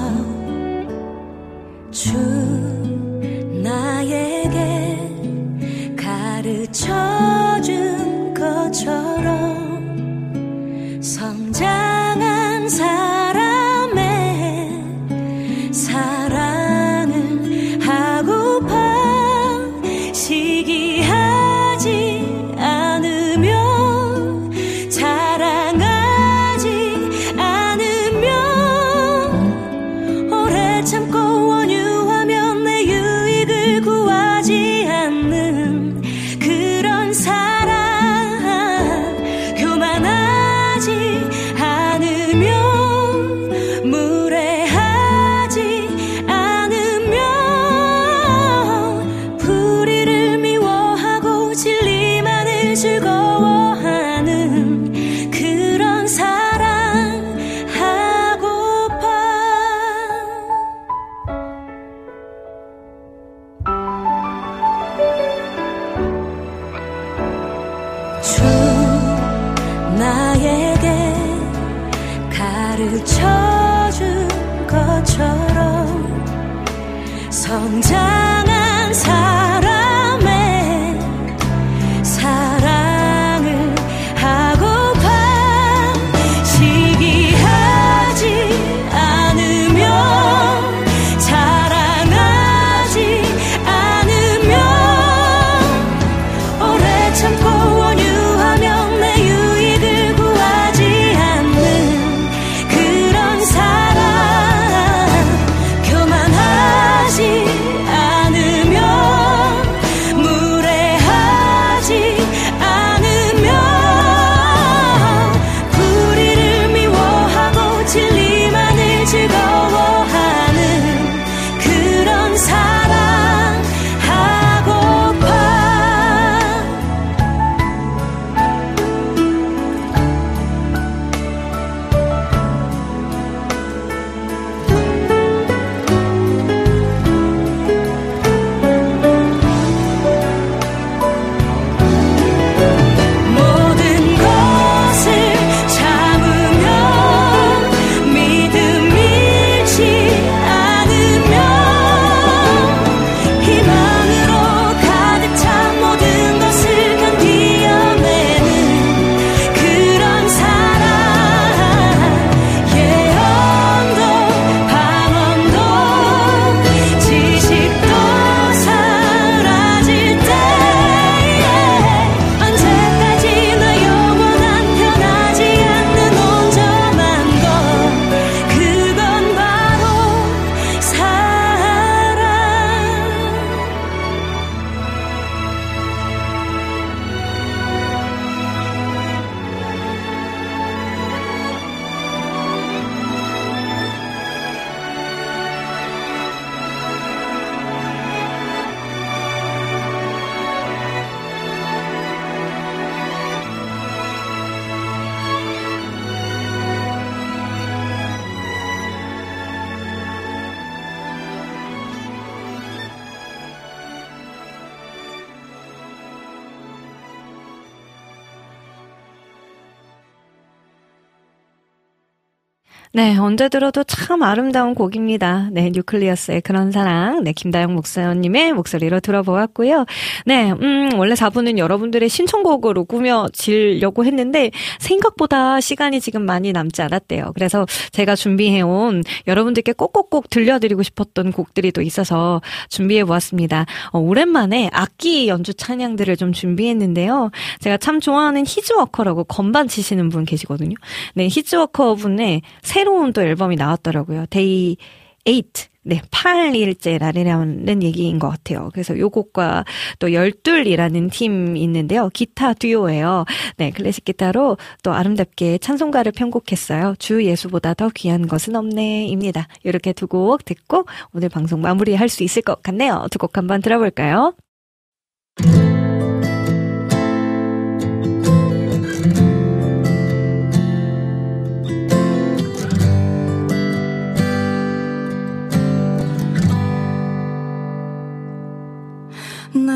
네, 언제 들어도 참 아름다운 곡입니다. 네, 뉴클리어스의 그런 사랑. 네, 김다영 목사님의 목소리로 들어보았고요. 네, 음, 원래 4부는 여러분들의 신청곡으로 꾸며지려고 했는데 생각보다 시간이 지금 많이 남지 않았대요. 그래서 제가 준비해온 여러분들께 꼭꼭꼭 들려드리고 싶었던 곡들이 또 있어서 준비해 보았습니다. 어, 오랜만에 악기 연주 찬양들을 좀 준비했는데요. 제가 참 좋아하는 히즈워커라고 건반 치시는 분 계시거든요. 네, 히즈워커 분의 새 새로운 또 앨범이 나왔더라고요. Day 8. 네, 8일째라는 얘기인 것 같아요. 그래서 요 곡과 또 열둘이라는 팀이 있는데요. 기타 듀오예요. 네, 클래식 기타로 또 아름답게 찬송가를 편곡했어요. 주 예수보다 더 귀한 것은 없네입니다. 이렇게 두 곡 듣고 오늘 방송 마무리할 수 있을 것 같네요. 두 곡 한번 들어볼까요?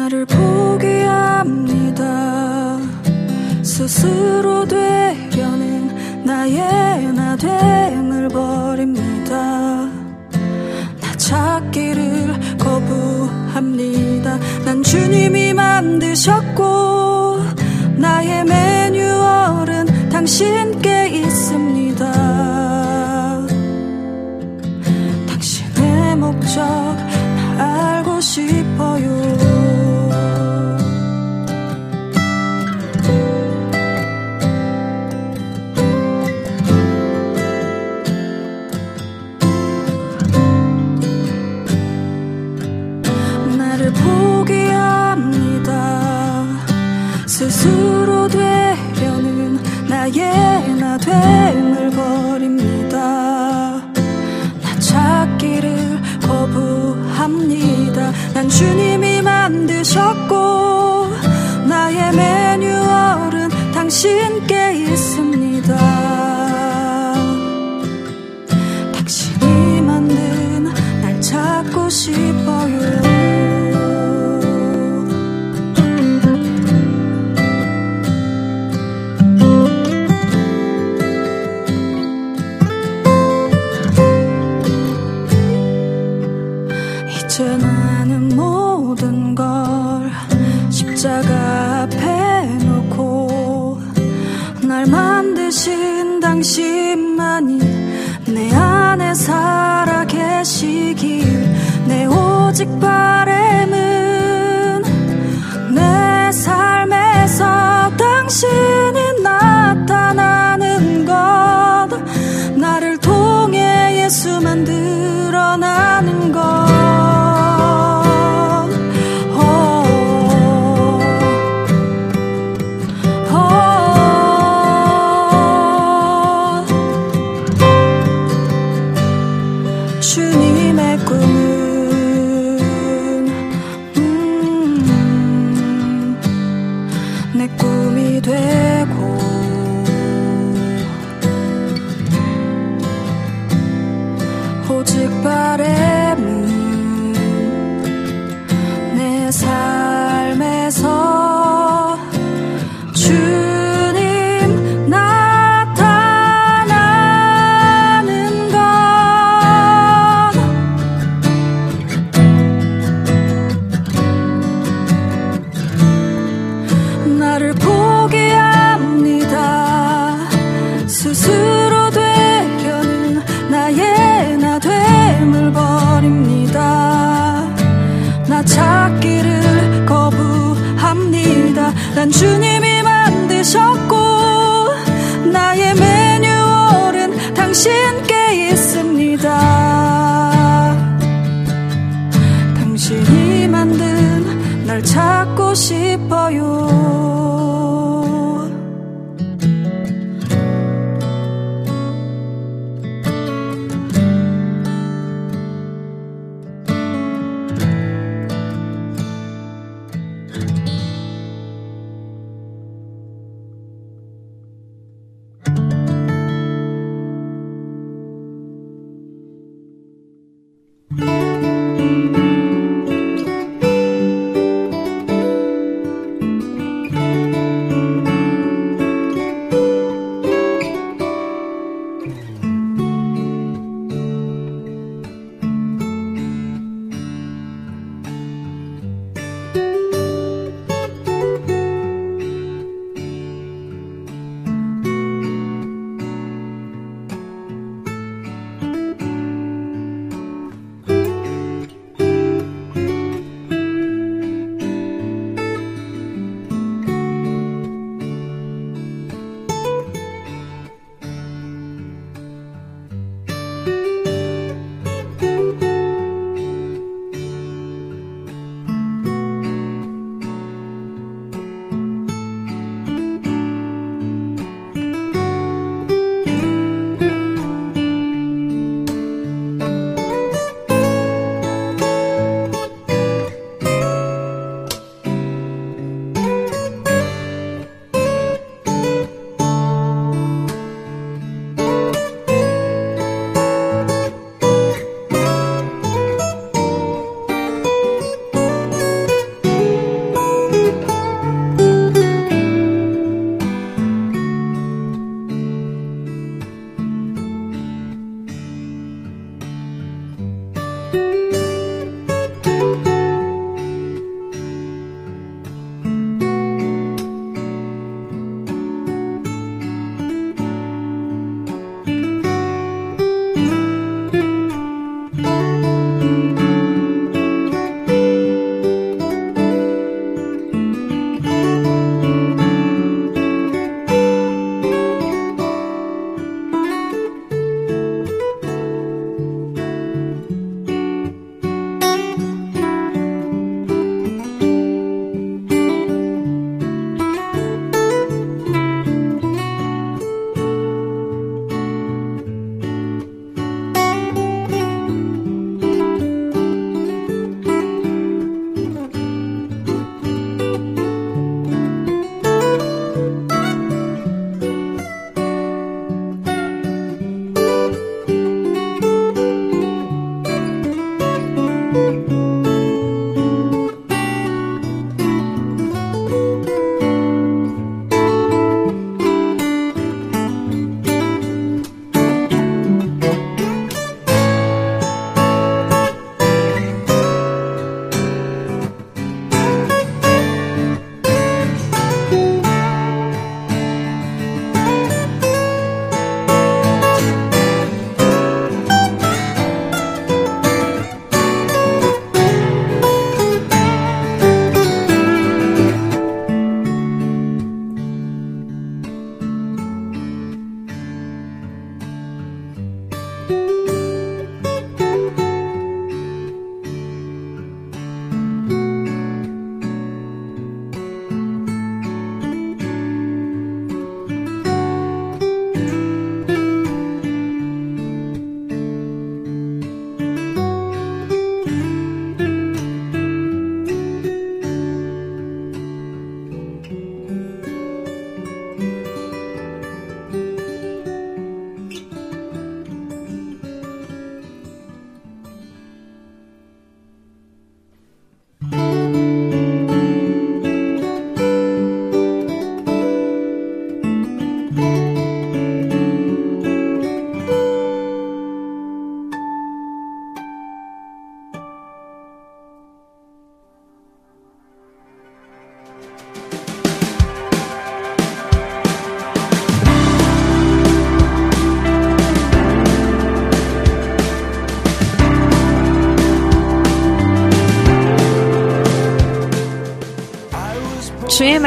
나를 포기합니다. 스스로 되려는 나의 나됨을 버립니다. 나 찾기를 거부합니다. 난 주님이 만드셨고, 나의 매뉴얼은 당신께 있습니다. 당신의 목적 알고 싶어요. 나의 나 됨을 버립니다. 나 찾기를 거부합니다. 난 주님이 만드셨고 나의 매뉴얼은 당신께 있습니다. 당신이 만든 날 찾고 싶어요. 십자가 앞에 놓고 날 만드신 당신만이 내 안에 살아 계시길 내 오직 바램은 내 삶에서 당신이 나타나는 것 나를 통해 예수만 드러나는 것 스스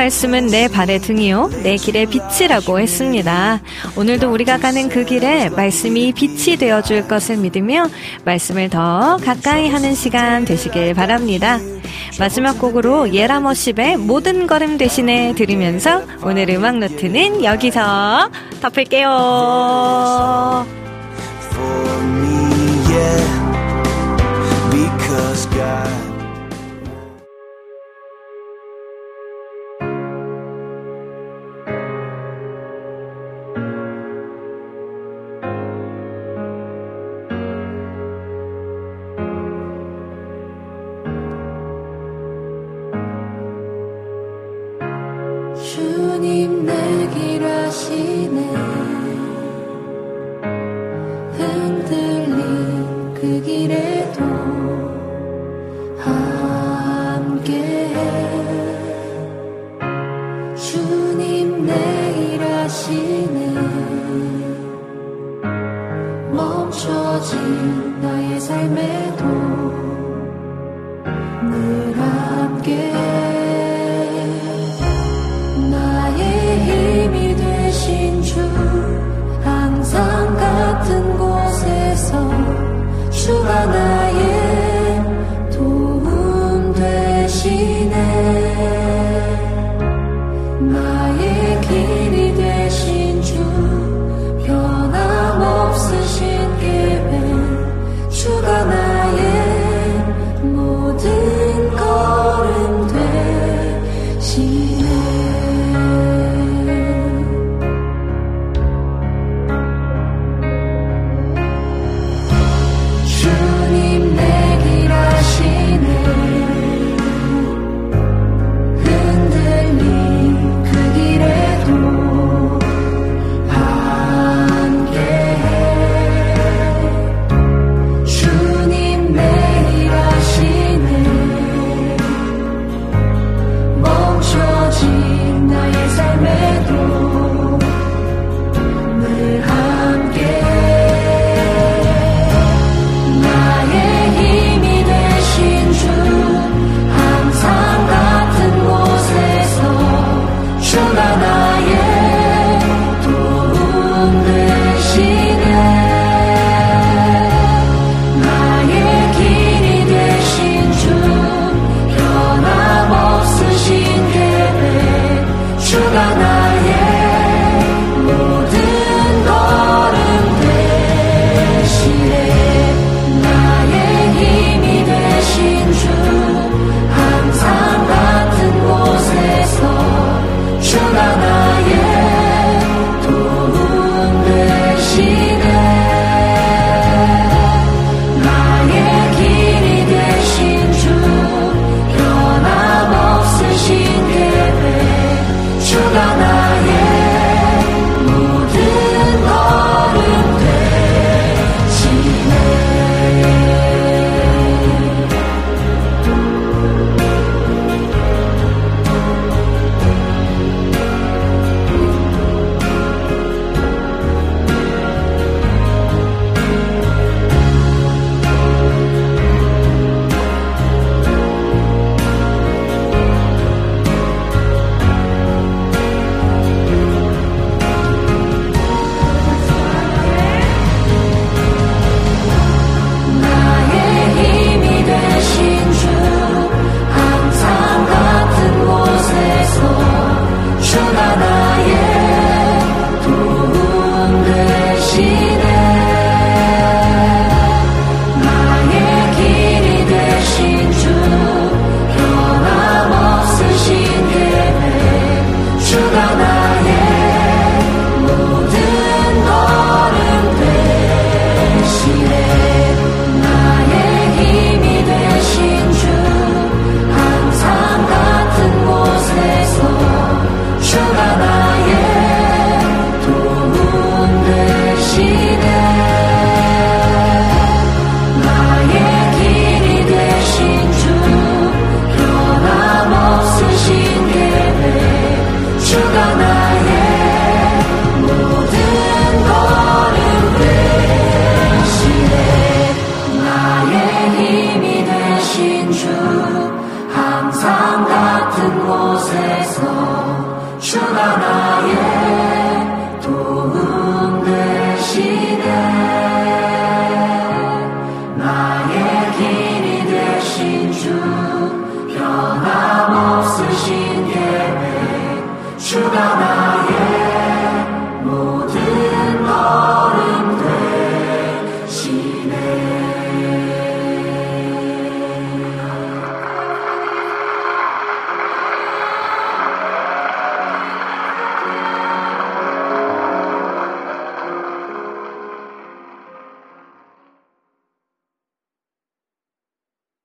말씀은 내 발의 등이요, 내 길의 빛이라고 했습니다. 오늘도 우리가 가는 그 길에 말씀이 빛이 되어 줄 것을 믿으며 말씀을 더 가까이 하는 시간 되시길 바랍니다. 마지막 곡으로 예라머십의 모든 걸음 대신에 들으면서 오늘 음악 노트는 여기서 덮을게요.